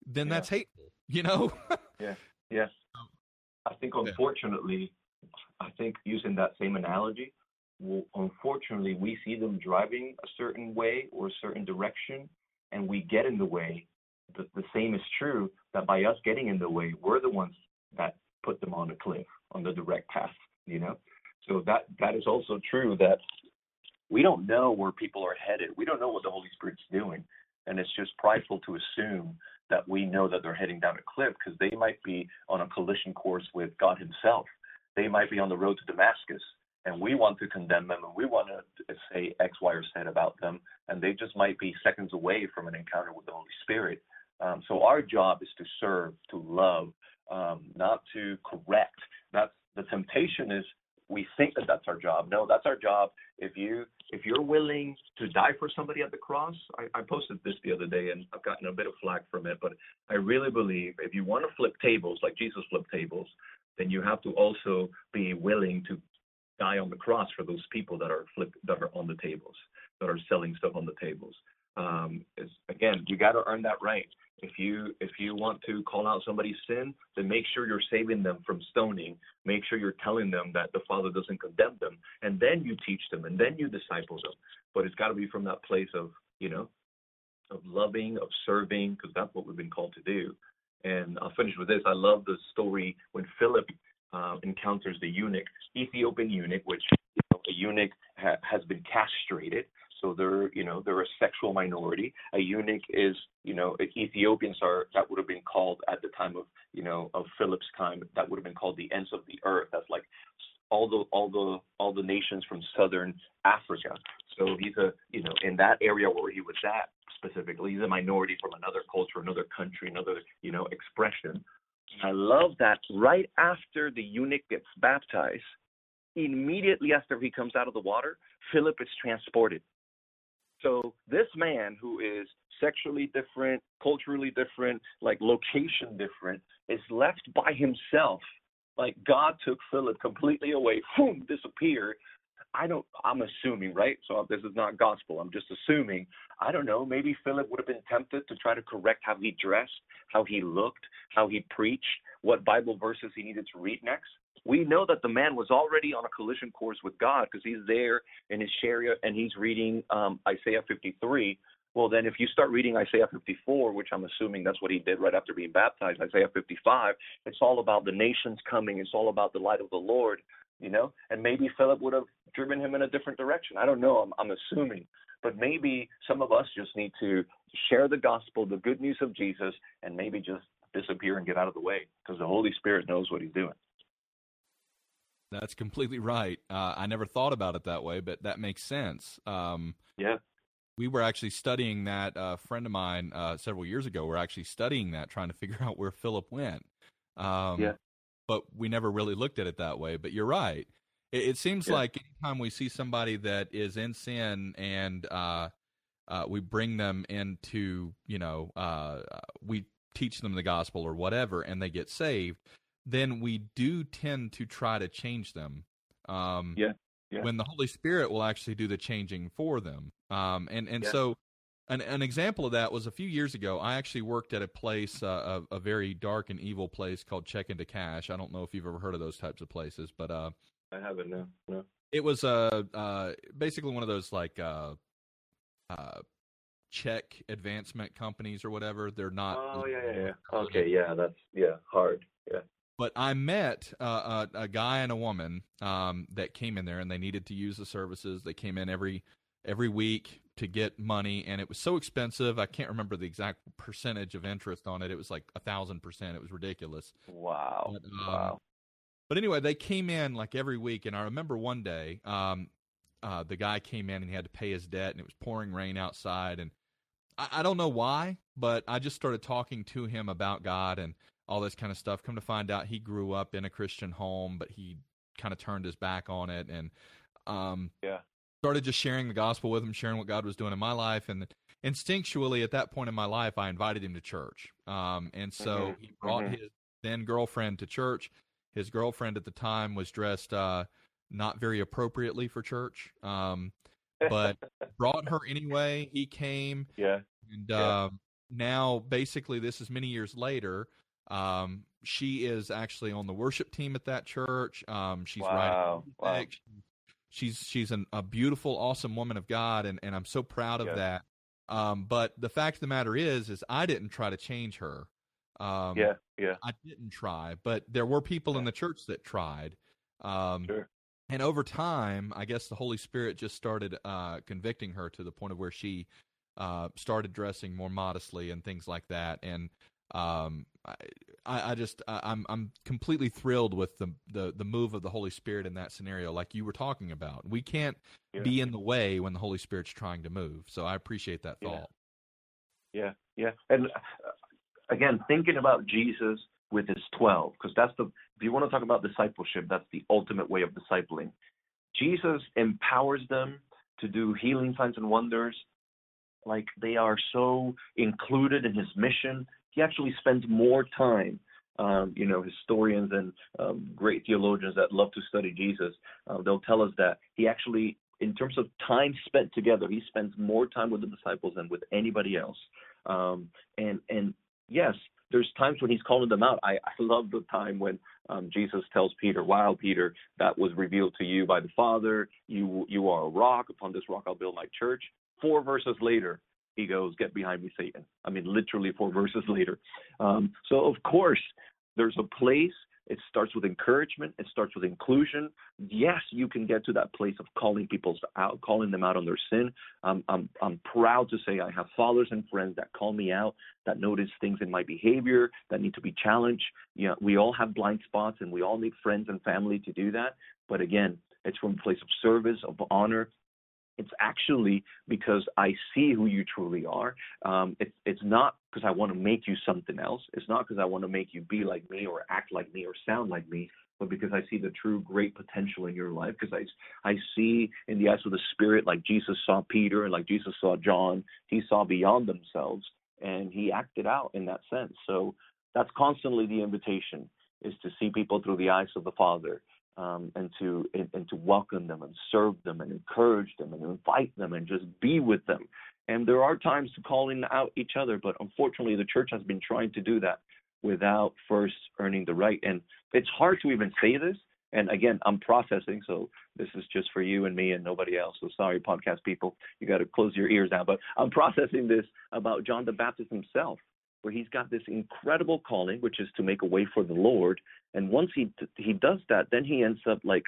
then Yeah. that's hateful. You know? Yeah. Yes. I think unfortunately, I think using that same analogy, well, unfortunately, we see them driving a certain way or a certain direction, and we get in the way. The, the same is true that by us getting in the way, we're the ones that put them on a cliff, on the direct path, you know? So that that is also true that we don't know where people are headed. We don't know what the Holy Spirit's doing. And it's just prideful to assume that we know that they're heading down a cliff because they might be on a collision course with God Himself. They might be on the road to Damascus, and we want to condemn them and we want to say X, Y, or Z about them, and they just might be seconds away from an encounter with the Holy Spirit. Um, so our job is to serve, to love, um, not to correct. That's the temptation is we think that that's our job. No, that's our job. If you if you're willing to die for somebody at the cross, I, I posted this the other day and I've gotten a bit of flack from it, but I really believe if you want to flip tables like Jesus flipped tables, then you have to also be willing to die on the cross for those people that are flip that are on the tables, that are selling stuff on the tables. Um, again, you got to earn that right. If you if you want to call out somebody's sin, then make sure you're saving them from stoning. Make sure you're telling them that the Father doesn't condemn them, and then you teach them, and then you disciple them. But it's got to be from that place of you know, of loving, of serving, because that's what we've been called to do. And I'll finish with this. I love the story when Philip uh, encounters the eunuch, Ethiopian eunuch, which you know, a eunuch ha- has been castrated, so they're you know they're a sexual minority. A eunuch is you know Ethiopians are that would have been called at the time of you know of Philip's time that would have been called the ends of the earth. That's like all the all the all the nations from southern Africa. So he's a you know in that area where he was at specifically, he's a minority from another culture, another country, another you know expression. I love that right after the eunuch gets baptized, immediately after he comes out of the water, Philip is transported. So this man who is sexually different, culturally different, like location different, is left by himself. Like God took Philip completely away, boom, disappeared. I don't I'm assuming, right? So this is not gospel. I'm just assuming. I don't know, maybe Philip would have been tempted to try to correct how he dressed, how he looked, how he preached, what Bible verses he needed to read next. We know that the man was already on a collision course with God because he's there in his chariot and he's reading um, Isaiah 53. Well, then if you start reading Isaiah 54, which I'm assuming that's what he did right after being baptized, Isaiah 55, it's all about the nations coming. It's all about the light of the Lord, you know? And maybe Philip would have driven him in a different direction. I don't know. I'm, I'm assuming. But maybe some of us just need to share the gospel, the good news of Jesus, and maybe just disappear and get out of the way because the Holy Spirit knows what he's doing. That's completely right. Uh, I never thought about it that way, but that makes sense. Um, Yeah. we were actually studying that. A friend of mine uh, several years ago, we're actually studying that, trying to figure out where Philip went. Um, Yeah. But we never really looked at it that way. But you're right. It, it seems Yeah. like anytime we see somebody that is in sin and uh, uh, we bring them into, you know, uh, we teach them the gospel or whatever, and they get saved, then we do tend to try to change them. Um, Yeah. Yeah. When the Holy Spirit will actually do the changing for them. Um, and and Yeah. so an, an example of that was a few years ago. I actually worked at a place, uh, a, a very dark and evil place called Check into Cash. I don't know if you've ever heard of those types of places, but uh, I haven't, no. No. it was uh, uh, basically one of those like uh, uh, check advancement companies or whatever. They're not. Oh, yeah, yeah, yeah. Okay, yeah, that's, yeah, hard. Yeah. But I met uh, a, a guy and a woman um, that came in there, and they needed to use the services. They came in every every week to get money, and it was so expensive. I can't remember the exact percentage of interest on it. It was like a thousand percent. It was ridiculous. Wow. But, um, wow. But anyway, they came in like every week, and I remember one day, um, uh, the guy came in and he had to pay his debt, and it was pouring rain outside, and I, I don't know why, but I just started talking to him about God and all this kind of stuff. Come to find out, he grew up in a Christian home, but he kind of turned his back on it and um, yeah started just sharing the gospel with him, sharing what God was doing in my life, and instinctually at that point in my life, I invited him to church. Um, and so mm-hmm. he brought mm-hmm. his then girlfriend to church. His girlfriend at the time was dressed uh, not very appropriately for church, um, but brought her anyway. He came. Yeah. And uh, now, basically, this is many years later. Um, she is actually on the worship team at that church. Um, she's wow. Wow. She's she's an, a beautiful, awesome woman of God, and, and I'm so proud of that. Um, but the fact of the matter is, is I didn't try to change her. Um, yeah, yeah. I didn't try, but there were people yeah. in the church that tried. Um, sure. And over time, I guess the Holy Spirit just started uh, convicting her to the point of where she uh, started dressing more modestly and things like that. And um, I, I just I'm I'm completely thrilled with the, the the move of the Holy Spirit in that scenario, like you were talking about. We can't yeah. be in the way when the Holy Spirit's trying to move. So I appreciate that thought. Yeah, yeah, yeah. and uh, again, thinking about Jesus with his 12, because that's the, if you want to talk about discipleship, that's the ultimate way of discipling. Jesus empowers them to do healing signs and wonders. Like they are so included in his mission. He actually spends more time. Um, you know, historians and um, great theologians that love to study Jesus, uh, they'll tell us that he actually, in terms of time spent together, he spends more time with the disciples than with anybody else. Um, and and yes, there's times when he's calling them out. I, I love the time when um, Jesus tells Peter, "Wow, Peter, that was revealed to you by the Father. You you are a rock. Upon this rock I'll build my church." Four verses later, he goes, "Get behind me, Satan." I mean, literally four verses later. Um, so of course, there's a place it starts with encouragement. It starts with inclusion. Yes, you can get to that place of calling people out, calling them out on their sin. Um, I'm, I'm proud to say I have fathers and friends that call me out, that notice things in my behavior that need to be challenged. You know, we all have blind spots, and we all need friends and family to do that. But again, it's from a place of service, of honor, it's actually because I see who you truly are. Um, it's it's not because I want to make you something else. It's not because I want to make you be like me or act like me or sound like me, but because I see the true great potential in your life. Because I I see in the eyes of the Spirit, like Jesus saw Peter and like Jesus saw John, he saw beyond themselves and he acted out in that sense. So that's constantly the invitation is to see people through the eyes of the Father um, and to and, and, to welcome them and serve them and encourage them and invite them and just be with them. And there are times to calling out each other, but unfortunately, the church has been trying to do that without first earning the right. And it's hard to even say this. And again, I'm processing, so this is just for you and me and nobody else. So sorry, podcast people, you got to close your ears now. But I'm processing this about John the Baptist himself where he's got this incredible calling, which is to make a way for the Lord. And once he he does that, then he ends up like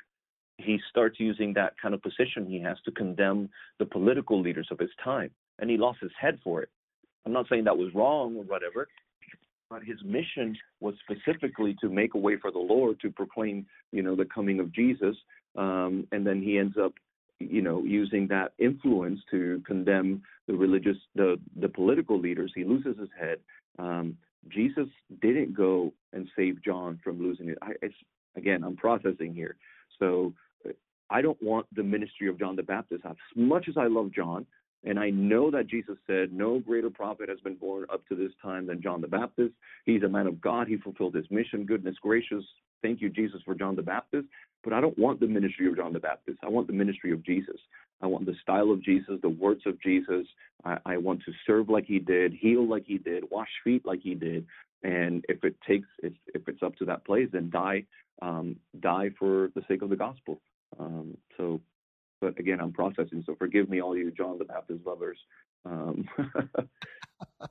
he starts using that kind of position he has to condemn the political leaders of his time, and he lost his head for it. I'm not saying that was wrong or whatever, but his mission was specifically to make a way for the Lord to proclaim, you know, the coming of Jesus. Um, and then he ends up, you know, using that influence to condemn the religious, the the political leaders. He loses his head, um, Jesus didn't go and save John from losing it. I, it's again, I'm processing here. So uh, I don't want the ministry of John the Baptist. As much as I love John, and I know that Jesus said, No greater prophet has been born up to this time than John the Baptist. He's a man of God. He fulfilled his mission. Goodness gracious. Thank you, Jesus, for John the Baptist. But I don't want the ministry of John the Baptist. I want the ministry of Jesus. I want the style of Jesus, the words of Jesus. I, I want to serve like he did, heal like he did, wash feet like he did. And if it takes, if, if it's up to that place, then die, um, die for the sake of the gospel. Um, so, but again, I'm processing. So forgive me, all you John the Baptist lovers. Um,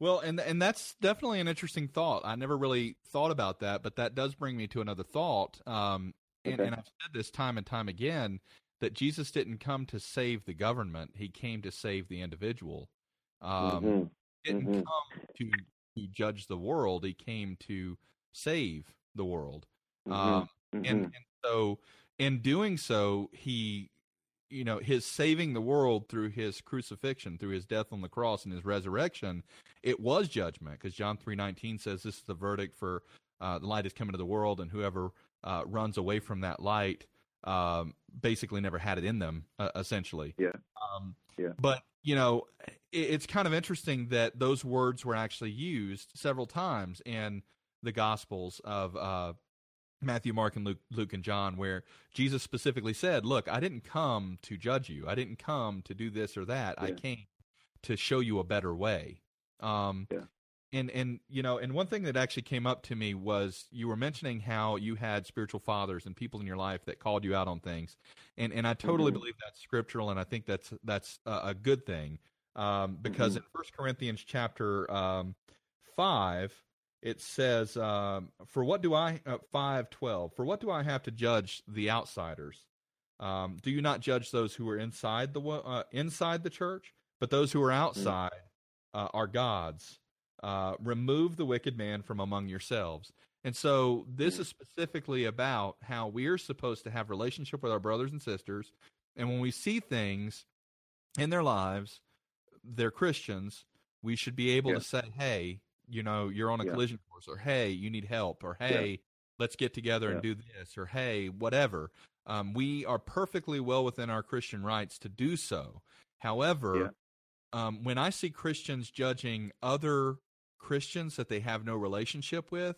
Well, and and that's definitely an interesting thought. I never really thought about that, but that does bring me to another thought. Um, and, okay. and I've said this time and time again that Jesus didn't come to save the government; he came to save the individual. Um, mm-hmm. Didn't mm-hmm. come to to judge the world; he came to save the world. Mm-hmm. Um, mm-hmm. and, and so, in doing so, he you know his saving the world through his crucifixion through his death on the cross and his resurrection it was judgment because john 3.19 says this is the verdict for uh, the light has come into the world and whoever uh, runs away from that light um, basically never had it in them uh, essentially Yeah. um, Yeah. but you know it, it's kind of interesting that those words were actually used several times in the gospels of uh, Matthew, Mark, and Luke, Luke and John, where Jesus specifically said, "Look, I didn't come to judge you. I didn't come to do this or that. I came to show you a better way." Um, Yeah. And and you know, and one thing that actually came up to me was you were mentioning how you had spiritual fathers and people in your life that called you out on things, and and I totally Mhm. believe that's scriptural, and I think that's that's a, a good thing, um, because Mhm. in First Corinthians chapter um, five it says, um, "For what do I uh, five twelve? For what do I have to judge the outsiders? Um, do you not judge those who are inside the uh, inside the church, but those who are outside uh, are God's? Uh, remove the wicked man from among yourselves." And so this is specifically about how we are supposed to have relationship with our brothers and sisters, and when we see things in their lives, they're Christians. We should be able Yeah. to say, "Hey, you know, you're on a Yeah. collision course," or "Hey, you need help," or "Hey, let's get together and do this," or "Hey, whatever." Um, we are perfectly well within our Christian rights to do so. However, um, when I see Christians judging other Christians that they have no relationship with,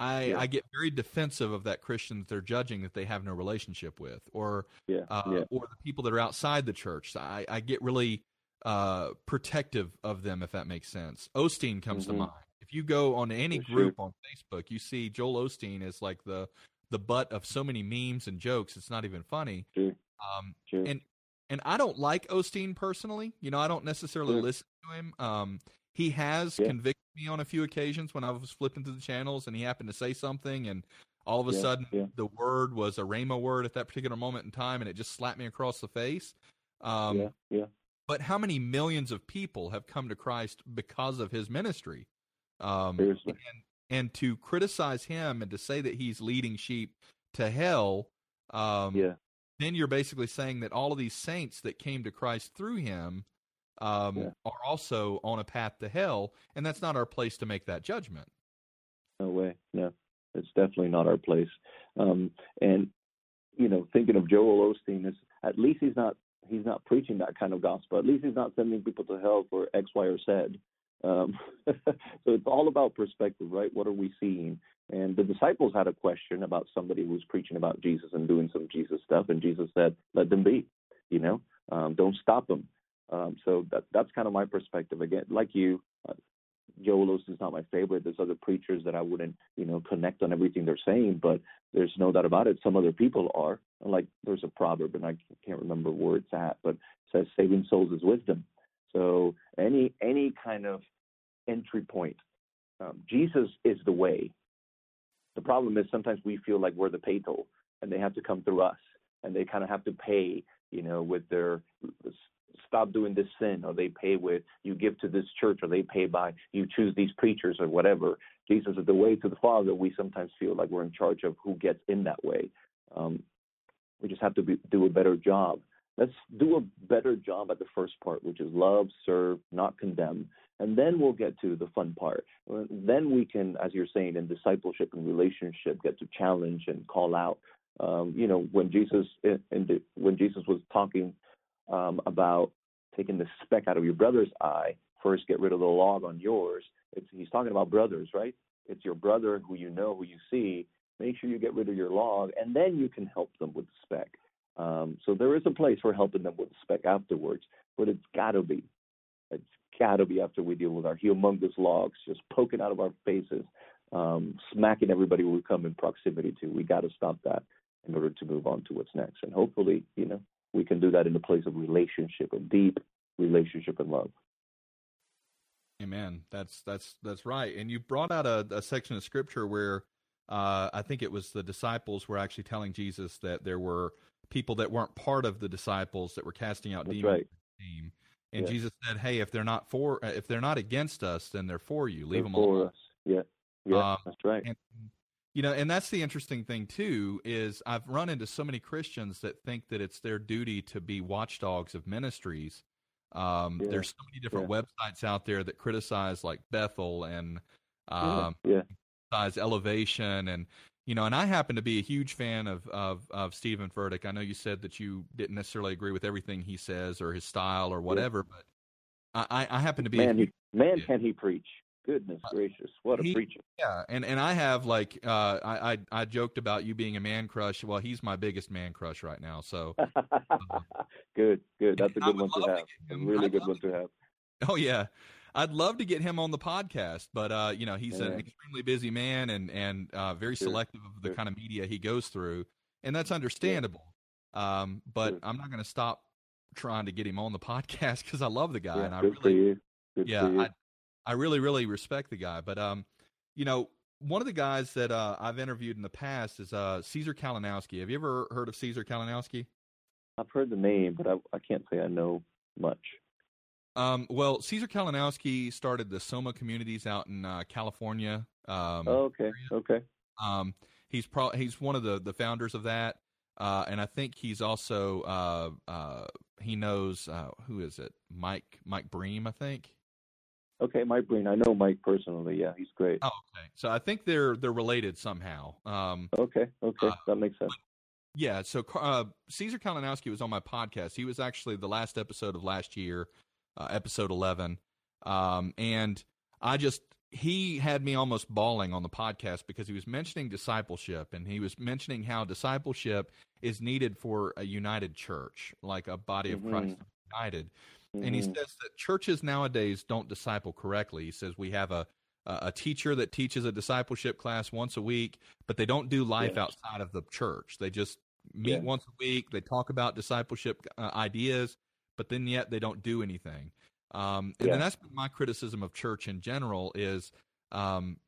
I, Yeah. I get very defensive of that Christian that they're judging that they have no relationship with, or Yeah. uh, yeah. or the people that are outside the church. I, I get really uh, protective of them, if that makes sense. Osteen comes Mhm. to mind. If you go on any For sure. group on Facebook, you see Joel Osteen is like the the butt of so many memes and jokes. It's not even funny. Sure. Um, Sure. and and I don't like Osteen personally. You know, I don't necessarily Sure. listen to him. Um, he has Yeah. convicted me on a few occasions when I was flipping through the channels and he happened to say something, and all of a Yeah, sudden yeah. the word was a rhema word at that particular moment in time, and it just slapped me across the face. Um, yeah. Yeah. But how many millions of people have come to Christ because of his ministry? Um, Seriously. and and to criticize him and to say that he's leading sheep to hell, um, Yeah. then you're basically saying that all of these saints that came to Christ through him um, Yeah. are also on a path to hell, and that's not our place to make that judgment. No way. No, it's definitely not our place. Um, and you know, thinking of Joel Osteen, is at least he's not he's not preaching that kind of gospel. At least he's not sending people to hell for X, Y, or Z. Um, so it's all about perspective, right? What are we seeing? And the disciples had a question about somebody who's preaching about Jesus and doing some Jesus stuff, and Jesus said, "Let them be." You know, um, don't stop them. Um, so that that's kind of my perspective. Again, like you, Joel Osteen's not my favorite. There's other preachers that I wouldn't, you know, connect on everything they're saying, but there's no doubt about it. Some other people are. Like there's a proverb, and I can't remember where it's at, but it says saving souls is wisdom. So any any kind of entry point, um, Jesus is the way. The problem is sometimes we feel like we're the pay toll, and they have to come through us, and they kind of have to pay, you know, with their stop doing this sin, or they pay with you give to this church, or they pay by you choose these preachers or whatever. Jesus is the way to the Father. We sometimes feel like we're in charge of who gets in that way. Um, we just have to be, do a better job. Let's do a better job at the first part, which is love, serve, not condemn. And then we'll get to the fun part. Then we can, as you're saying, in discipleship and relationship, get to challenge and call out. Um, you know, when Jesus in the, when Jesus was talking um, about taking the speck out of your brother's eye, first get rid of the log on yours. It's, he's talking about brothers, right? It's your brother who you know, who you see. Make sure you get rid of your log, and then you can help them with the speck. Um, so there is a place for helping them with the speck afterwards, but it's got to be, it's got to be after we deal with our humongous logs just poking out of our faces, um, smacking everybody we come in proximity to. We got to stop that in order to move on to what's next, and hopefully, you know, we can do that in a place of relationship, a deep relationship and love. Amen. That's that's that's right. And you brought out a, a section of scripture where uh, I think it was the disciples were actually telling Jesus that there were people that weren't part of the disciples that were casting out That's demons. right. the Team. And Yeah. Jesus said, "Hey, if they're not for, if they're not against us, then they're for you. Leave They're them for alone." us. Yeah, yeah, Um, that's right. And you know, and that's the interesting thing too is I've run into so many Christians that think that it's their duty to be watchdogs of ministries. Um, Yeah. There's so many different websites out there that criticize like Bethel and Yeah, um, yeah. criticize Elevation and you know, and I happen to be a huge fan of of of Steven Furtick. I know you said that you didn't necessarily agree with everything he says or his style or whatever, but I, I happen to be a man, he, man, Yeah. can he preach? Goodness gracious, what a he- preacher! Yeah, and and I have like uh, I, I I joked about you being a man crush. Well, he's my biggest man crush right now. So good, good. That's a good one to to have. A really I'd good one to have. oh yeah, I'd love to get him on the podcast, but uh, you know he's an extremely busy man and and uh, very Sure, selective of the sure. kind of media he goes through, and that's understandable. Um, but Sure. I'm not going to stop trying to get him on the podcast because I love the guy Yeah, and I good for really you. Good yeah for you. I, I really really respect the guy but um you know one of the guys that uh, i've interviewed in the past is uh, caesar kalinowski. Have you ever heard of caesar kalinowski? I've heard the name, but I, I can't say I know much. um, well caesar kalinowski started the soma communities out in uh, california um, oh, okay, okay. um, he's pro- he's one of the, the founders of that uh, and I think he's also uh, uh, he knows uh, who is it? Mike Mike Breen I think Okay, Mike Breen. I know Mike personally. Yeah, he's great. oh okay so I think they're they're related somehow um, Okay, okay, Uh, that makes sense. Yeah, so uh, Caesar Kalinowski was on my podcast. He was actually the last episode of last year, uh, episode eleven, um, and I just he had me almost bawling on the podcast because he was mentioning discipleship and he was mentioning how discipleship is needed for a united church, like a body of Christ united. And he Mhm. says that churches nowadays don't disciple correctly. He says we have a a teacher that teaches a discipleship class once a week, but they don't do life Yeah. outside of the church. They just meet Yeah. once a week. They talk about discipleship uh, ideas, but then yet they don't do anything. Um, and Yeah. that's been my criticism of church in general is, um,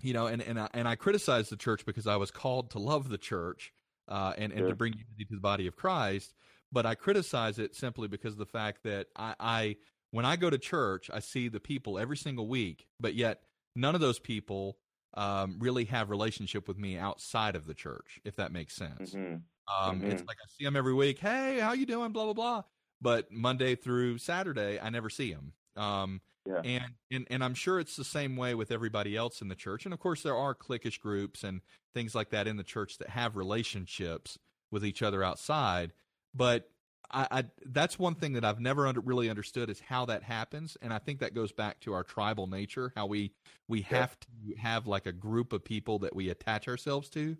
you know, and and I, and I criticize the church because I was called to love the church uh, and and to bring unity to the body of Christ. But I criticize it simply because of the fact that I, I when I go to church, I see the people every single week, but yet none of those people um, really have relationship with me outside of the church, if that makes sense. Mhm. Um, It's Mhm. like I see them every week. Hey, how you doing? Blah blah blah. But Monday through Saturday, I never see them. Um, Yeah. and, and and I'm sure it's the same way with everybody else in the church. And of course, there are cliquish groups and things like that in the church that have relationships with each other outside. But I, I that's one thing that I've never under, really understood is how that happens. And I think that goes back to our tribal nature, how we we Yeah. have to have like a group of people that we attach ourselves to.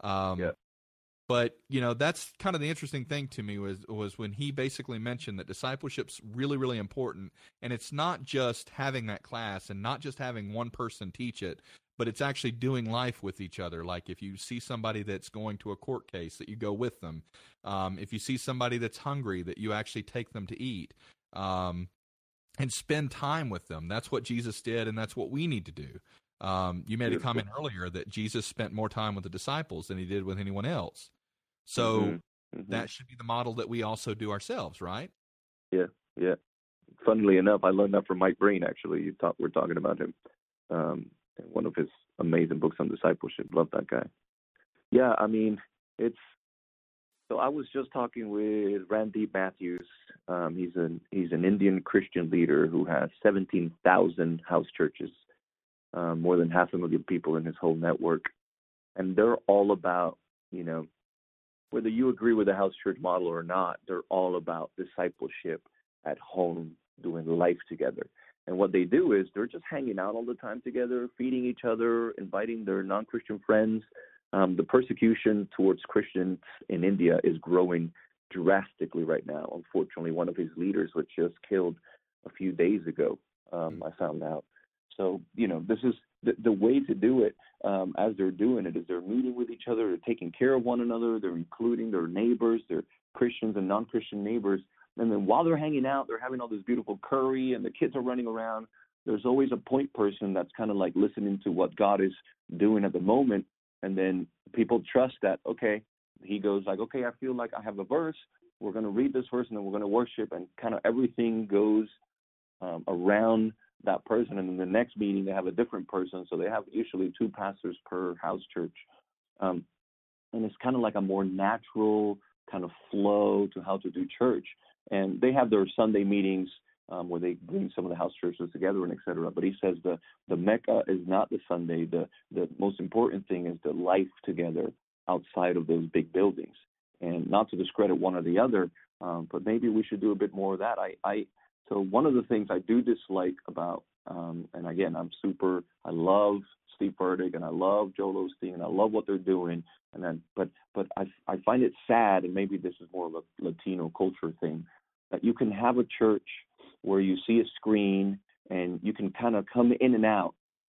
Um, Yeah. But you know that's kind of the interesting thing to me was was when he basically mentioned that discipleship's really really important, and it's not just having that class and not just having one person teach it, but it's actually doing life with each other. Like if you see somebody that's going to a court case, that you go with them. Um, if you see somebody that's hungry, that you actually take them to eat. Um, and spend time with them. That's what Jesus did, and that's what we need to do. Um, you made a comment earlier that Jesus spent more time with the disciples than he did with anyone else. So Mhm. Mhm. that should be the model that we also do ourselves, right? Yeah, yeah. Funnily enough, I learned that from Mike Breen. Actually, you talk, we're talking about him. Um, in one of his amazing books on discipleship. Love that guy. Yeah, I mean, it's. So I was just talking with Randeep Matthews. Um, he's an he's an Indian Christian leader who has seventeen thousand house churches, um, more than half a million people in his whole network, and they're all about you know whether you agree with the house church model or not, they're all about discipleship at home, doing life together. And what they do is they're just hanging out all the time together, feeding each other, inviting their non Christian friends. Um, the persecution towards Christians in India is growing drastically right now. Unfortunately, one of his leaders was just killed a few days ago, um, I found out. So, you know, this is the, the way to do it um, as they're doing it is they're meeting with each other, they're taking care of one another, they're including their neighbors, their Christians and non-Christian neighbors, and then while they're hanging out, they're having all this beautiful curry, and the kids are running around. There's always a point person that's kind of like listening to what God is doing at the moment, and then people trust that. Okay, he goes like, okay, I feel like I have a verse. We're going to read this verse, and then we're going to worship, and kind of everything goes um, around that person, and in the next meeting they have a different person. So they have usually two pastors per house church, um, and it's kind of like a more natural kind of flow to how to do church. And they have their Sunday meetings um, where they bring some of the house churches together and et cetera. But he says the the mecca is not the Sunday. The the most important thing is the life together outside of those big buildings. And not to discredit one or the other, um, but maybe we should do a bit more of that. I, I so one of the things I do dislike about, um, and again, I'm super, I love Steve Furtick and I love Joel Osteen and I love what they're doing. And then, but but I I find it sad, and maybe this is more of a Latino culture thing, that you can have a church where you see a screen and you can kind of come in and out.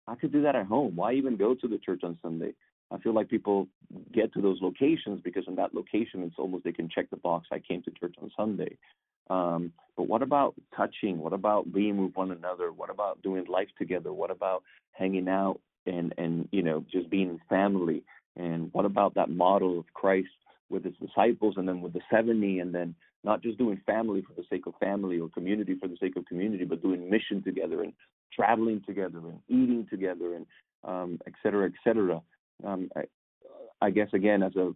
I could do that at home. Why even go to the church on Sunday? I feel like people get to those locations because in that location it's almost they can check the box. I came to church on Sunday. Um, but what about touching? What about being with one another? What about doing life together? What about hanging out and and you know just being family? And what about that model of Christ with his disciples and then with the 70 and then not just doing family for the sake of family or community for the sake of community, but doing mission together and traveling together and eating together and um, et cetera, et cetera. Um, I, I guess again, as a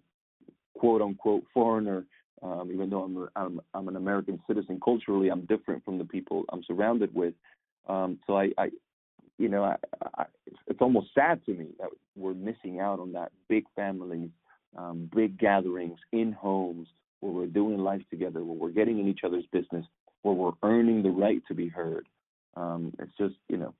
quote unquote foreigner, um, even though I'm, I'm I'm an American citizen culturally, I'm different from the people I'm surrounded with. Um, so I, I, you know, I, I, it's almost sad to me that we're missing out on that big families, um, big gatherings in homes where we're doing life together, where we're getting in each other's business, where we're earning the right to be heard. Um, it's just, you know,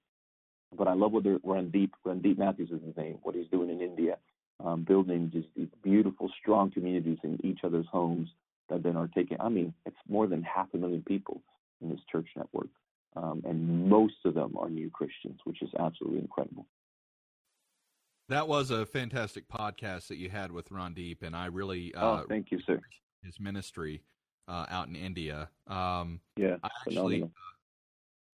but I love what Randeep, Randeep Matthews is his name, what he's doing in India, um, building just these beautiful, strong communities in each other's homes that then are taking, I mean, it's more than half a million people in this church network. Um, and most of them are new Christians, which is absolutely incredible. That was a fantastic podcast that you had with Randeep, and I really uh, oh, thank you, sir his ministry uh, out in India. Um, yeah, I actually, uh,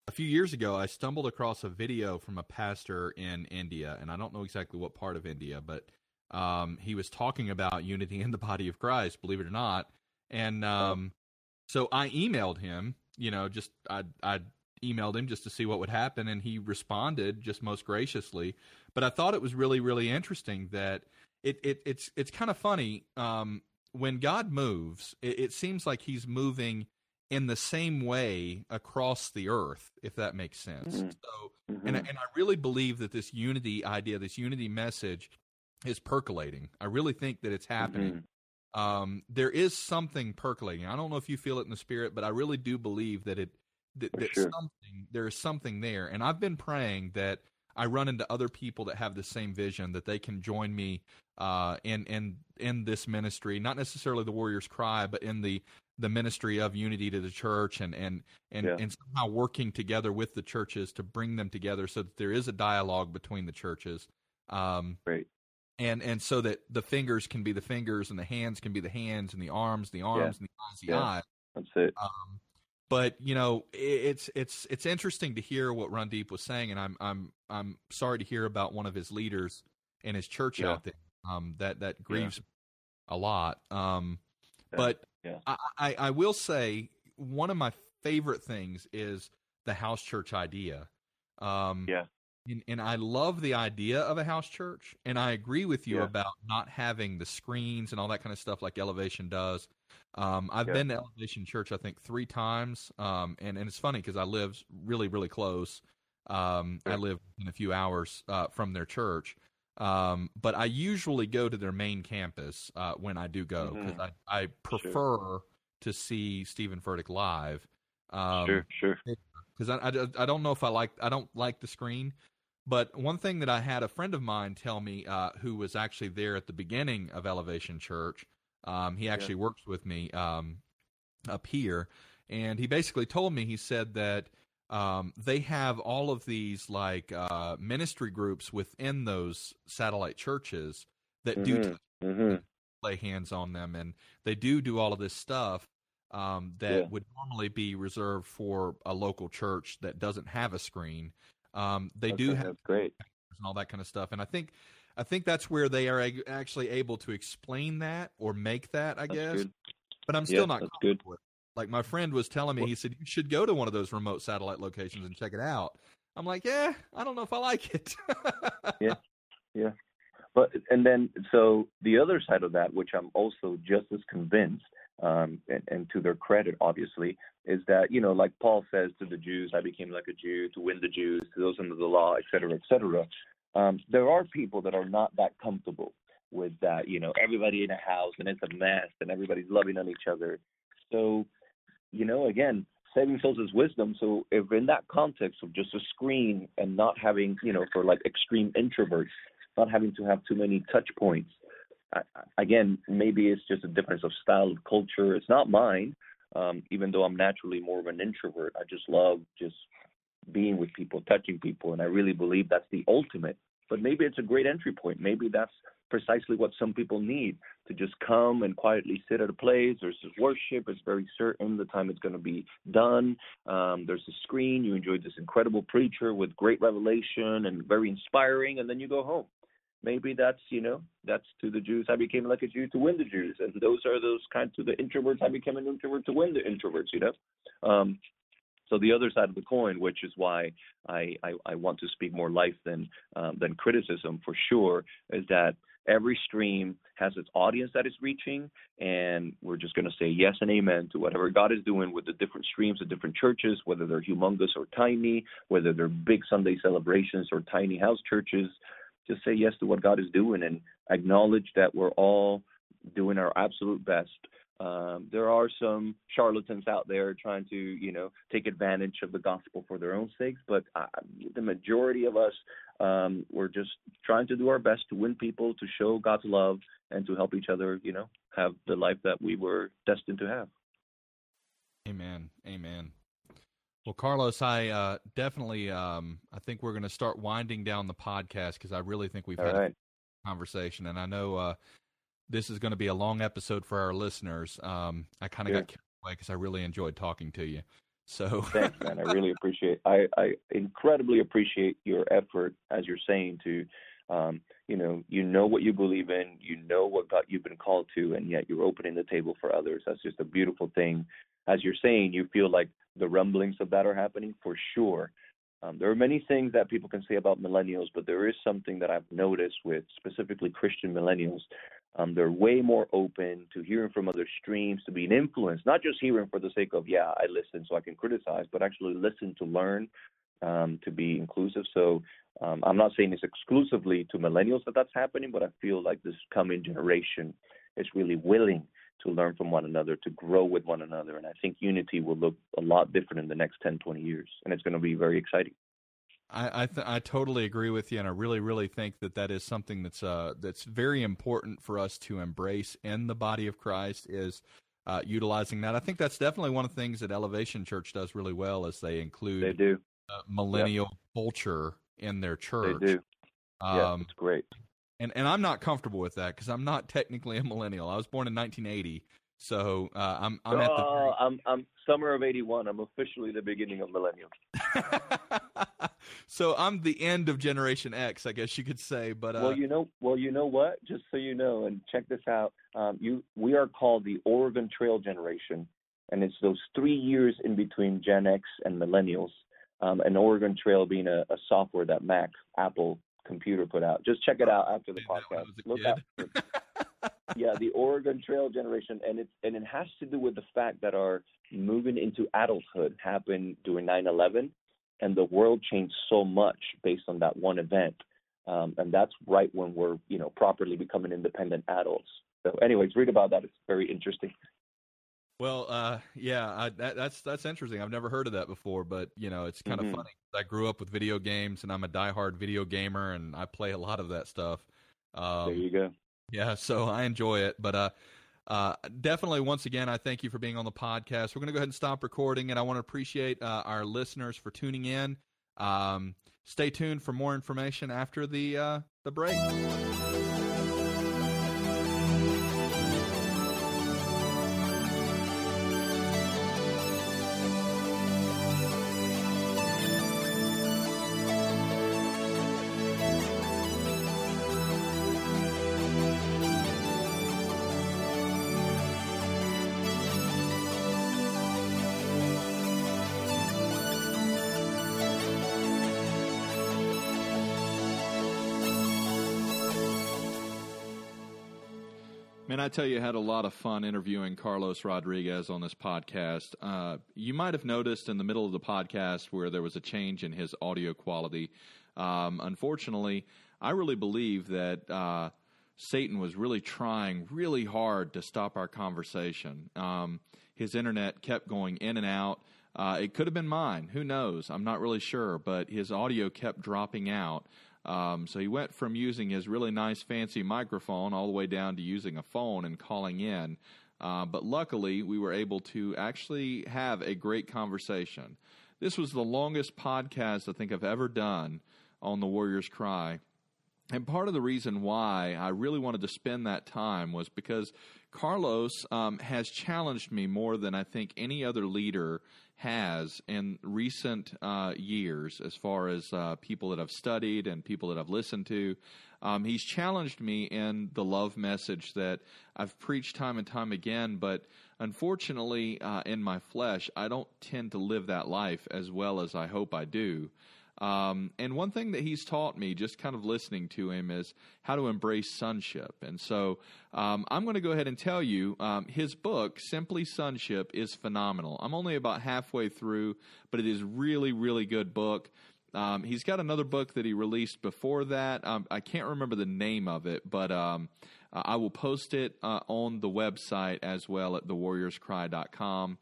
a few years ago, I stumbled across a video from a pastor in India, and I don't know exactly what part of India, but um, he was talking about unity in the body of Christ, believe it or not. And um, so I emailed him, you know, just I I emailed him just to see what would happen, and he responded just most graciously. But I thought it was really really interesting that it, it it's it's kind of funny. Um, when God moves, it, it, seems like He's moving in the same way across the earth, if that makes sense. Mm-hmm. So, mm-hmm. and and I really believe that this unity idea, this unity message, is percolating. I really think that it's happening. Mm-hmm. Um, there is something percolating. I don't know if you feel it in the spirit, but I really do believe that it that, that sure. something there is something there. And I've been praying that I run into other people that have the same vision that they can join me uh, in in in this ministry, not necessarily the Warriors Cry, but in the the ministry of unity to the church and and and, yeah. and somehow working together with the churches to bring them together so that there is a dialogue between the churches. Um, Great. And and so that the fingers can be the fingers and the hands can be the hands and the arms the arms yeah. and the eyes the yeah. eyes. That's it. Um, but you know it's it's it's interesting to hear what Randeep was saying, and I'm I'm I'm sorry to hear about one of his leaders in his church yeah. out there. Um, that that grieves a lot. Um, but I, I I will say one of my favorite things is the house church idea. Um, yeah. And, and, I love the idea of a house church, and I agree with you about not having the screens and all that kind of stuff like Elevation does. Um, I've yeah. been to Elevation Church, I think, three times, um, and and it's funny because I live really, really close. Um, yeah. I live in a few hours uh, from their church, um, but I usually go to their main campus uh, when I do go because mm-hmm. I I prefer sure. to see Steven Furtick live. Um, sure, sure. Because I, I, I don't know if I like I don't like the screen, but one thing that I had a friend of mine tell me uh, who was actually there at the beginning of Elevation Church um, he actually yeah. works with me um, up here, and he basically told me he said that um, they have all of these like uh, ministry groups within those satellite churches that mm-hmm. do mm-hmm. lay hands on them, and they do do all of this stuff um, that yeah. would normally be reserved for a local church that doesn't have a screen. Um, they okay, do have great and all that kind of stuff, and I think I think that's where they are actually able to explain that or make that. I that's guess, good. but I'm still yeah, not good. With. Like my friend was telling me, he said you should go to one of those remote satellite locations and check it out. I'm like, yeah, I don't know if I like it. yeah, yeah. But and then so the other side of that, which I'm also just as convinced, um, and, and to their credit, obviously, is that you know, like Paul says to the Jews, I became like a Jew to win the Jews, to those under the law, et cetera, et cetera. Um, there are people that are not that comfortable with that. You know, everybody in a house and it's a mess, and everybody's loving on each other. So, you know, again, saving souls is wisdom. So if in that context of just a screen and not having, you know, for like extreme introverts, not having to have too many touch points. Again, maybe it's just a difference of style of culture. It's not mine, um, even though I'm naturally more of an introvert. I just love just being with people, touching people, and I really believe that's the ultimate. But maybe it's a great entry point. Maybe that's precisely what some people need to just come and quietly sit at a place. There's this worship. It's very certain the time it's going to be done. Um, there's a screen. You enjoyed this incredible preacher with great revelation and very inspiring, and then you go home maybe that's you know that's to the Jews I became like a Jew to win the Jews, and those are those kind to the introverts I became an introvert to win the introverts, you know. Um, so the other side of the coin, which is why I, I, I want to speak more life than um, than criticism for sure, is that every stream has its audience that it's reaching, and we're just going to say yes and amen to whatever God is doing with the different streams of different churches, whether they're humongous or tiny, whether they're big Sunday celebrations or tiny house churches just say yes to what God is doing and acknowledge that we're all doing our absolute best. Um, there are some charlatans out there trying to, you know, take advantage of the gospel for their own sakes, but uh, the majority of us, um, we're just trying to do our best to win people, to show God's love, and to help each other, you know, have the life that we were destined to have. Amen. Amen. Well, Carlos, I uh, definitely, um, I think we're going to start winding down the podcast because I really think we've All had right. a conversation, and I know uh, this is going to be a long episode for our listeners. Um, I kind of Yeah. got carried away because I really enjoyed talking to you. So, Thanks, man. I really appreciate. I I incredibly appreciate your effort, as you're saying, to, um, you know, you know what you believe in, you know what God you've been called to, and yet you're opening the table for others. That's just a beautiful thing. As you're saying, you feel like the rumblings of that are happening for sure. Um, there are many things that people can say about millennials, but there is something that I've noticed with specifically Christian millennials. Um, they're way more open to hearing from other streams, to being influenced, not just hearing for the sake of, yeah, I listen so I can criticize, but actually listen to learn, um, to be inclusive. So um, I'm not saying it's exclusively to millennials that that's happening, but I feel like this coming generation is really willing to learn from one another, to grow with one another. And I think unity will look a lot different in the next 10, 20 years. And it's going to be very exciting. I I, th- I totally agree with you, and I really, really think that that is something that's uh, that's very important for us to embrace in the body of Christ is uh, utilizing that. I think that's definitely one of the things that Elevation Church does really well, is they include They do. uh, millennial culture in their church. They do. yeah, Um, it's great. And and I'm not comfortable with that because I'm not technically a millennial. I was born in 1980, so uh, I'm I'm at the oh, I'm I'm summer of '81. I'm officially the beginning of millennial. so I'm the end of Generation X, I guess you could say. But uh, well, you know, well, you know what? Just so you know, and check this out. Um, you, we are called the Oregon Trail generation, and it's those three years in between Gen X and millennials. Um, and Oregon Trail being a, a software that Mac, Apple computer put out. Just check it out after the Did that when I podcast. Look out. yeah, the Oregon Trail generation, and it's and it has to do with the fact that our moving into adulthood happened during 9/11, and the world changed so much based on that one event, um, and that's right when we're you know properly becoming independent adults. So, anyways, read about that. It's very interesting. Well, uh, yeah, I, that, that's that's interesting. I've never heard of that before, but you know, it's kind of Mhm. funny. I grew up with video games, and I'm a diehard video gamer, and I play a lot of that stuff. there Um, you go. yeah, so I enjoy it, but uh, uh, definitely, once again, I thank you for being on the podcast. We're going to go ahead and stop recording, and I want to appreciate uh, our listeners for tuning in. Um, stay tuned for more information after the uh, the break. Tell you, I had a lot of fun interviewing Carlos Rodriguez on this podcast. Uh, you might have noticed in the middle of the podcast where there was a change in his audio quality. Um, unfortunately, I really believe that uh, Satan was really trying really hard to stop our conversation. Um, his internet kept going in and out. Uh, it could have been mine. Who knows? I'm not really sure, but his audio kept dropping out. Um, so he went from using his really nice fancy microphone all the way down to using a phone and calling in. Uh, but luckily, we were able to actually have a great conversation. This was the longest podcast I think I've ever done on the Warriors Cry. And part of the reason why I really wanted to spend that time was because Carlos um, has challenged me more than I think any other leader has in recent uh, years, as far as uh, people that I've studied and people that I've listened to. Um, he's challenged me in the love message that I've preached time and time again, but unfortunately, uh, in my flesh, I don't tend to live that life as well as I hope I do. Um, and one thing that he's taught me, just kind of listening to him, is how to embrace sonship. And so um, I'm going to go ahead and tell you um, his book, Simply Sonship, is phenomenal. I'm only about halfway through, but it is really, really good book. Um, he's got another book that he released before that. Um, I can't remember the name of it, but um, I will post it uh, on the website as well at thewarriorscry.com.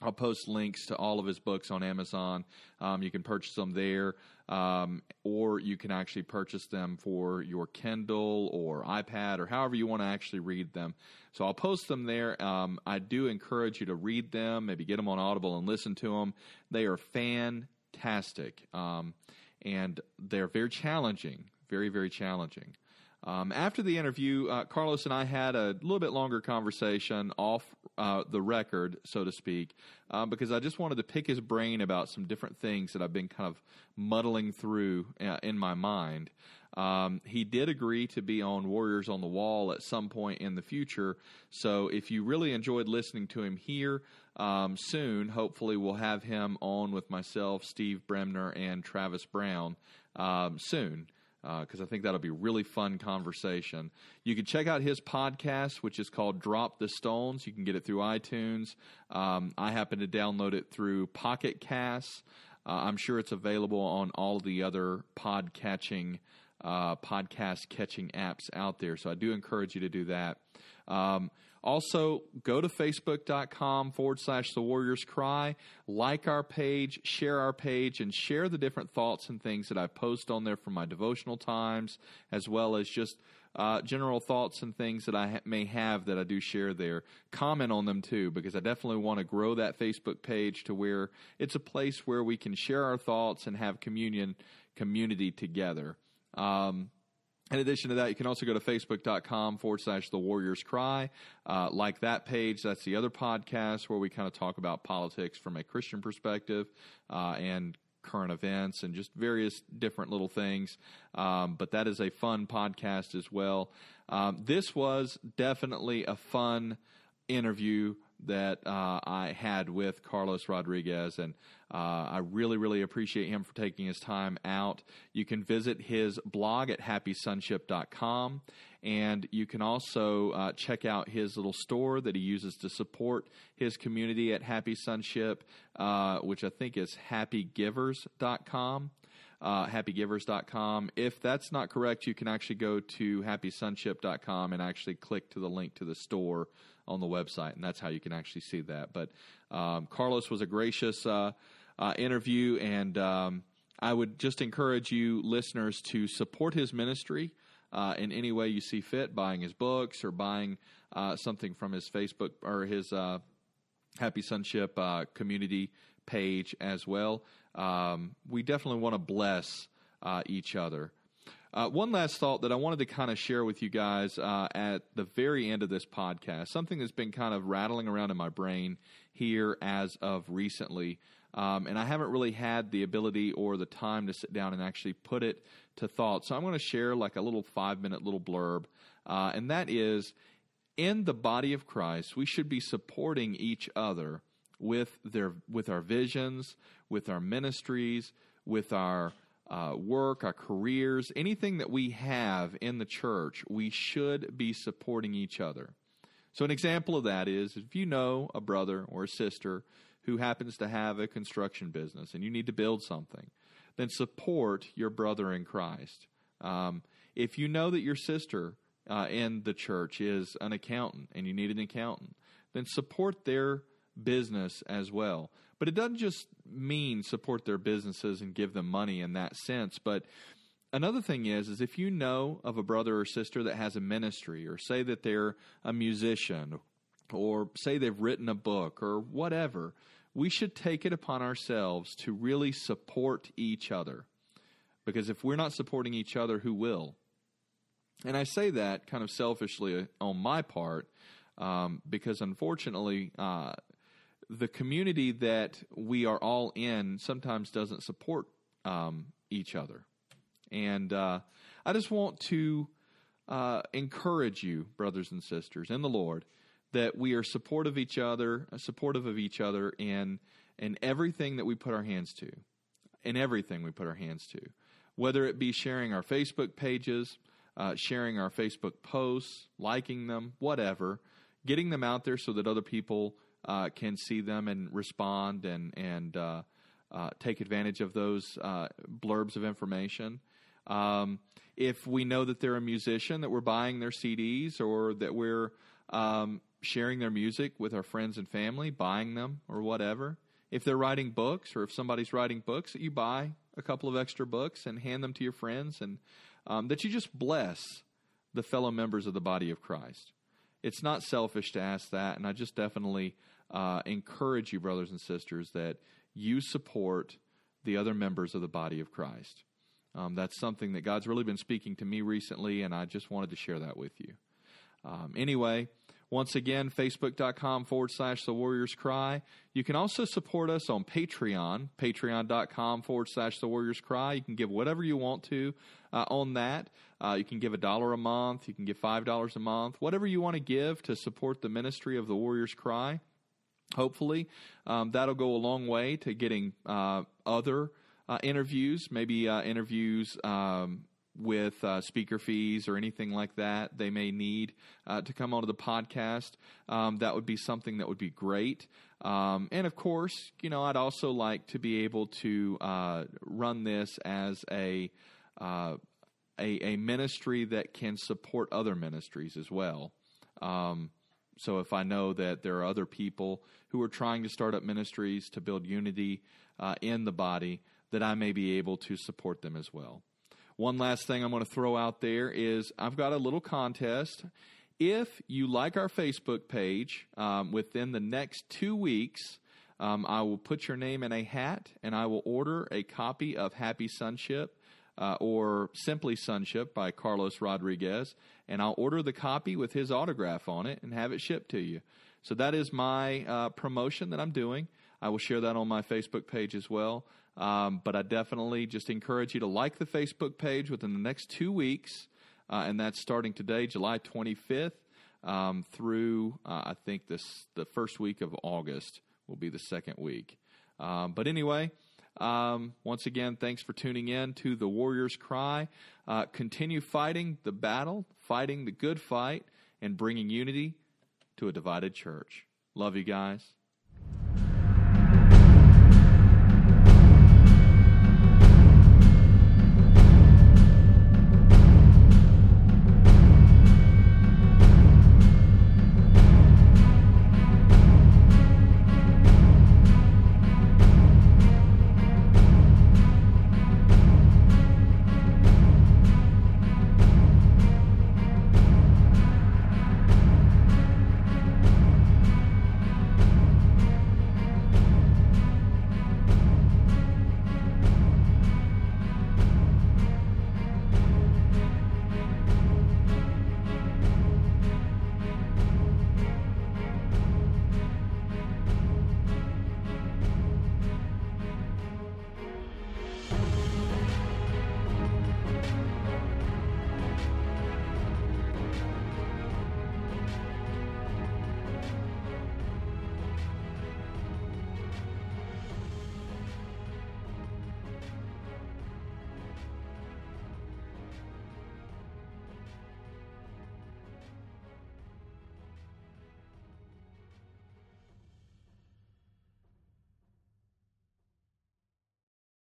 I'll post links to all of his books on Amazon. Um, you can purchase them there, um, or you can actually purchase them for your Kindle or iPad or however you want to actually read them. So I'll post them there. Um, I do encourage you to read them, maybe get them on Audible and listen to them. They are fantastic, um, and they're very challenging, very, very challenging. Um, after the interview, uh, Carlos and I had a little bit longer conversation off uh, the record, so to speak, uh, because I just wanted to pick his brain about some different things that I've been kind of muddling through uh, in my mind. Um, he did agree to be on Warriors on the Wall at some point in the future. So if you really enjoyed listening to him here, um, soon, hopefully, we'll have him on with myself, Steve Bremner, and Travis Brown um, soon because uh, I think that'll be really fun conversation. You can check out his podcast, which is called Drop the Stones. You can get it through iTunes. Um, I happen to download it through Pocket Casts. Uh, I'm sure it's available on all the other pod catching, uh, podcast catching apps out there. So I do encourage you to do that. Um, also, go to facebook.com forward slash the Warriors Cry, like our page, share our page, and share the different thoughts and things that I post on there from my devotional times, as well as just uh, general thoughts and things that I ha- may have that I do share there. Comment on them too, because I definitely want to grow that Facebook page to where it's a place where we can share our thoughts and have communion, community together. Um, in addition to that, you can also go to facebook.com forward slash the Warriors Cry. Uh, like that page, that's the other podcast where we kind of talk about politics from a Christian perspective uh, and current events and just various different little things. Um, but that is a fun podcast as well. Um, this was definitely a fun interview that uh, I had with Carlos Rodriguez, and uh, I really, really appreciate him for taking his time out. You can visit his blog at happysonship.com, and you can also uh, check out his little store that he uses to support his community at Happy Sonship, uh, which I think is happygivers.com uh, happygivers.com. If that's not correct, you can actually go to happysonship.com and actually click to the link to the store on the website, and that's how you can actually see that. But um, Carlos was a gracious uh, uh, interview, and um, I would just encourage you, listeners, to support his ministry. Uh, in any way you see fit, buying his books or buying uh, something from his Facebook or his uh, Happy Sonship uh, community page as well. Um, we definitely want to bless each other. Uh, one last thought that I wanted to kind of share with you guys uh, at the very end of this podcast, something that's been kind of rattling around in my brain here as of recently. Um, and I haven't really had the ability or the time to sit down and actually put it to thought. So I'm going to share like a little five minute little blurb. Uh, and that is in the body of Christ, we should be supporting each other with their with our visions, with our ministries, with our uh, work, our careers, anything that we have in the church, we should be supporting each other. So, an example of that is if you know a brother or a sister who happens to have a construction business and you need to build something, then support your brother in Christ. Um, if you know that your sister uh, in the church is an accountant and you need an accountant, then support their business as well. But it doesn't just mean support their businesses and give them money in that sense, but another thing is is if you know of a brother or sister that has a ministry or say that they're a musician or say they've written a book or whatever we should take it upon ourselves to really support each other. Because if we're not supporting each other who will? And i say that kind of selfishly on my part um, because unfortunately uh, the community that we are all in sometimes doesn't support um, each other. And uh, I just want to uh, encourage you, brothers and sisters, in the Lord, that we are supportive of each other, supportive of each other in in everything that we put our hands to, in everything we put our hands to, whether it be sharing our Facebook pages, uh, sharing our Facebook posts, liking them, whatever, getting them out there so that other people uh, can see them and respond and and uh, uh take advantage of those uh, blurbs of information. Um, if we know that they're a musician, that we're buying their CDs or that we're um, sharing their music with our friends and family, buying them or whatever. If they're writing books or if somebody's writing books, that you buy a couple of extra books and hand them to your friends and um, that you just bless the fellow members of the body of Christ. It's not selfish to ask that, and I just definitely uh, encourage you, brothers and sisters, that you support the other members of the body of Christ. Um, that's something that God's really been speaking to me recently, and I just wanted to share that with you. Um, anyway, once again, facebook.com forward slash the Warriors Cry. You can also support us on Patreon, patreon.com forward slash the Warriors Cry. You can give whatever you want to uh, on that. Uh, you can give a dollar a month, you can give $5 a month, whatever you want to give to support the ministry of the Warriors Cry. Hopefully, um, that'll go a long way to getting uh, other uh, interviews, maybe uh, interviews um, with uh, speaker fees or anything like that they may need uh, to come onto the podcast. Um, that would be something that would be great. Um, and of course, you know, I'd also like to be able to uh, run this as a, a, a ministry that can support other ministries as well. Um, so if I know that there are other people who are trying to start up ministries to build unity uh, in the body, that I may be able to support them as well. One last thing I'm going to throw out there is I've got a little contest. If you like our Facebook page um, within the next two weeks, um, I will put your name in a hat and I will order a copy of Happy Sonship uh, or Simply Sonship by Carlos Rodriguez, and I'll order the copy with his autograph on it and have it shipped to you. So that is my uh, promotion that I'm doing. I will share that on my Facebook page as well. Um, but I definitely just encourage you to like the Facebook page within the next two weeks, uh, and that's starting today, July 25th, um, through uh, I think this the first week of August will be the second week. Um, but anyway, um, once again, thanks for tuning in to the Warriors Cry. Uh, continue fighting the battle, fighting the good fight, and bringing unity to a divided church. Love you guys.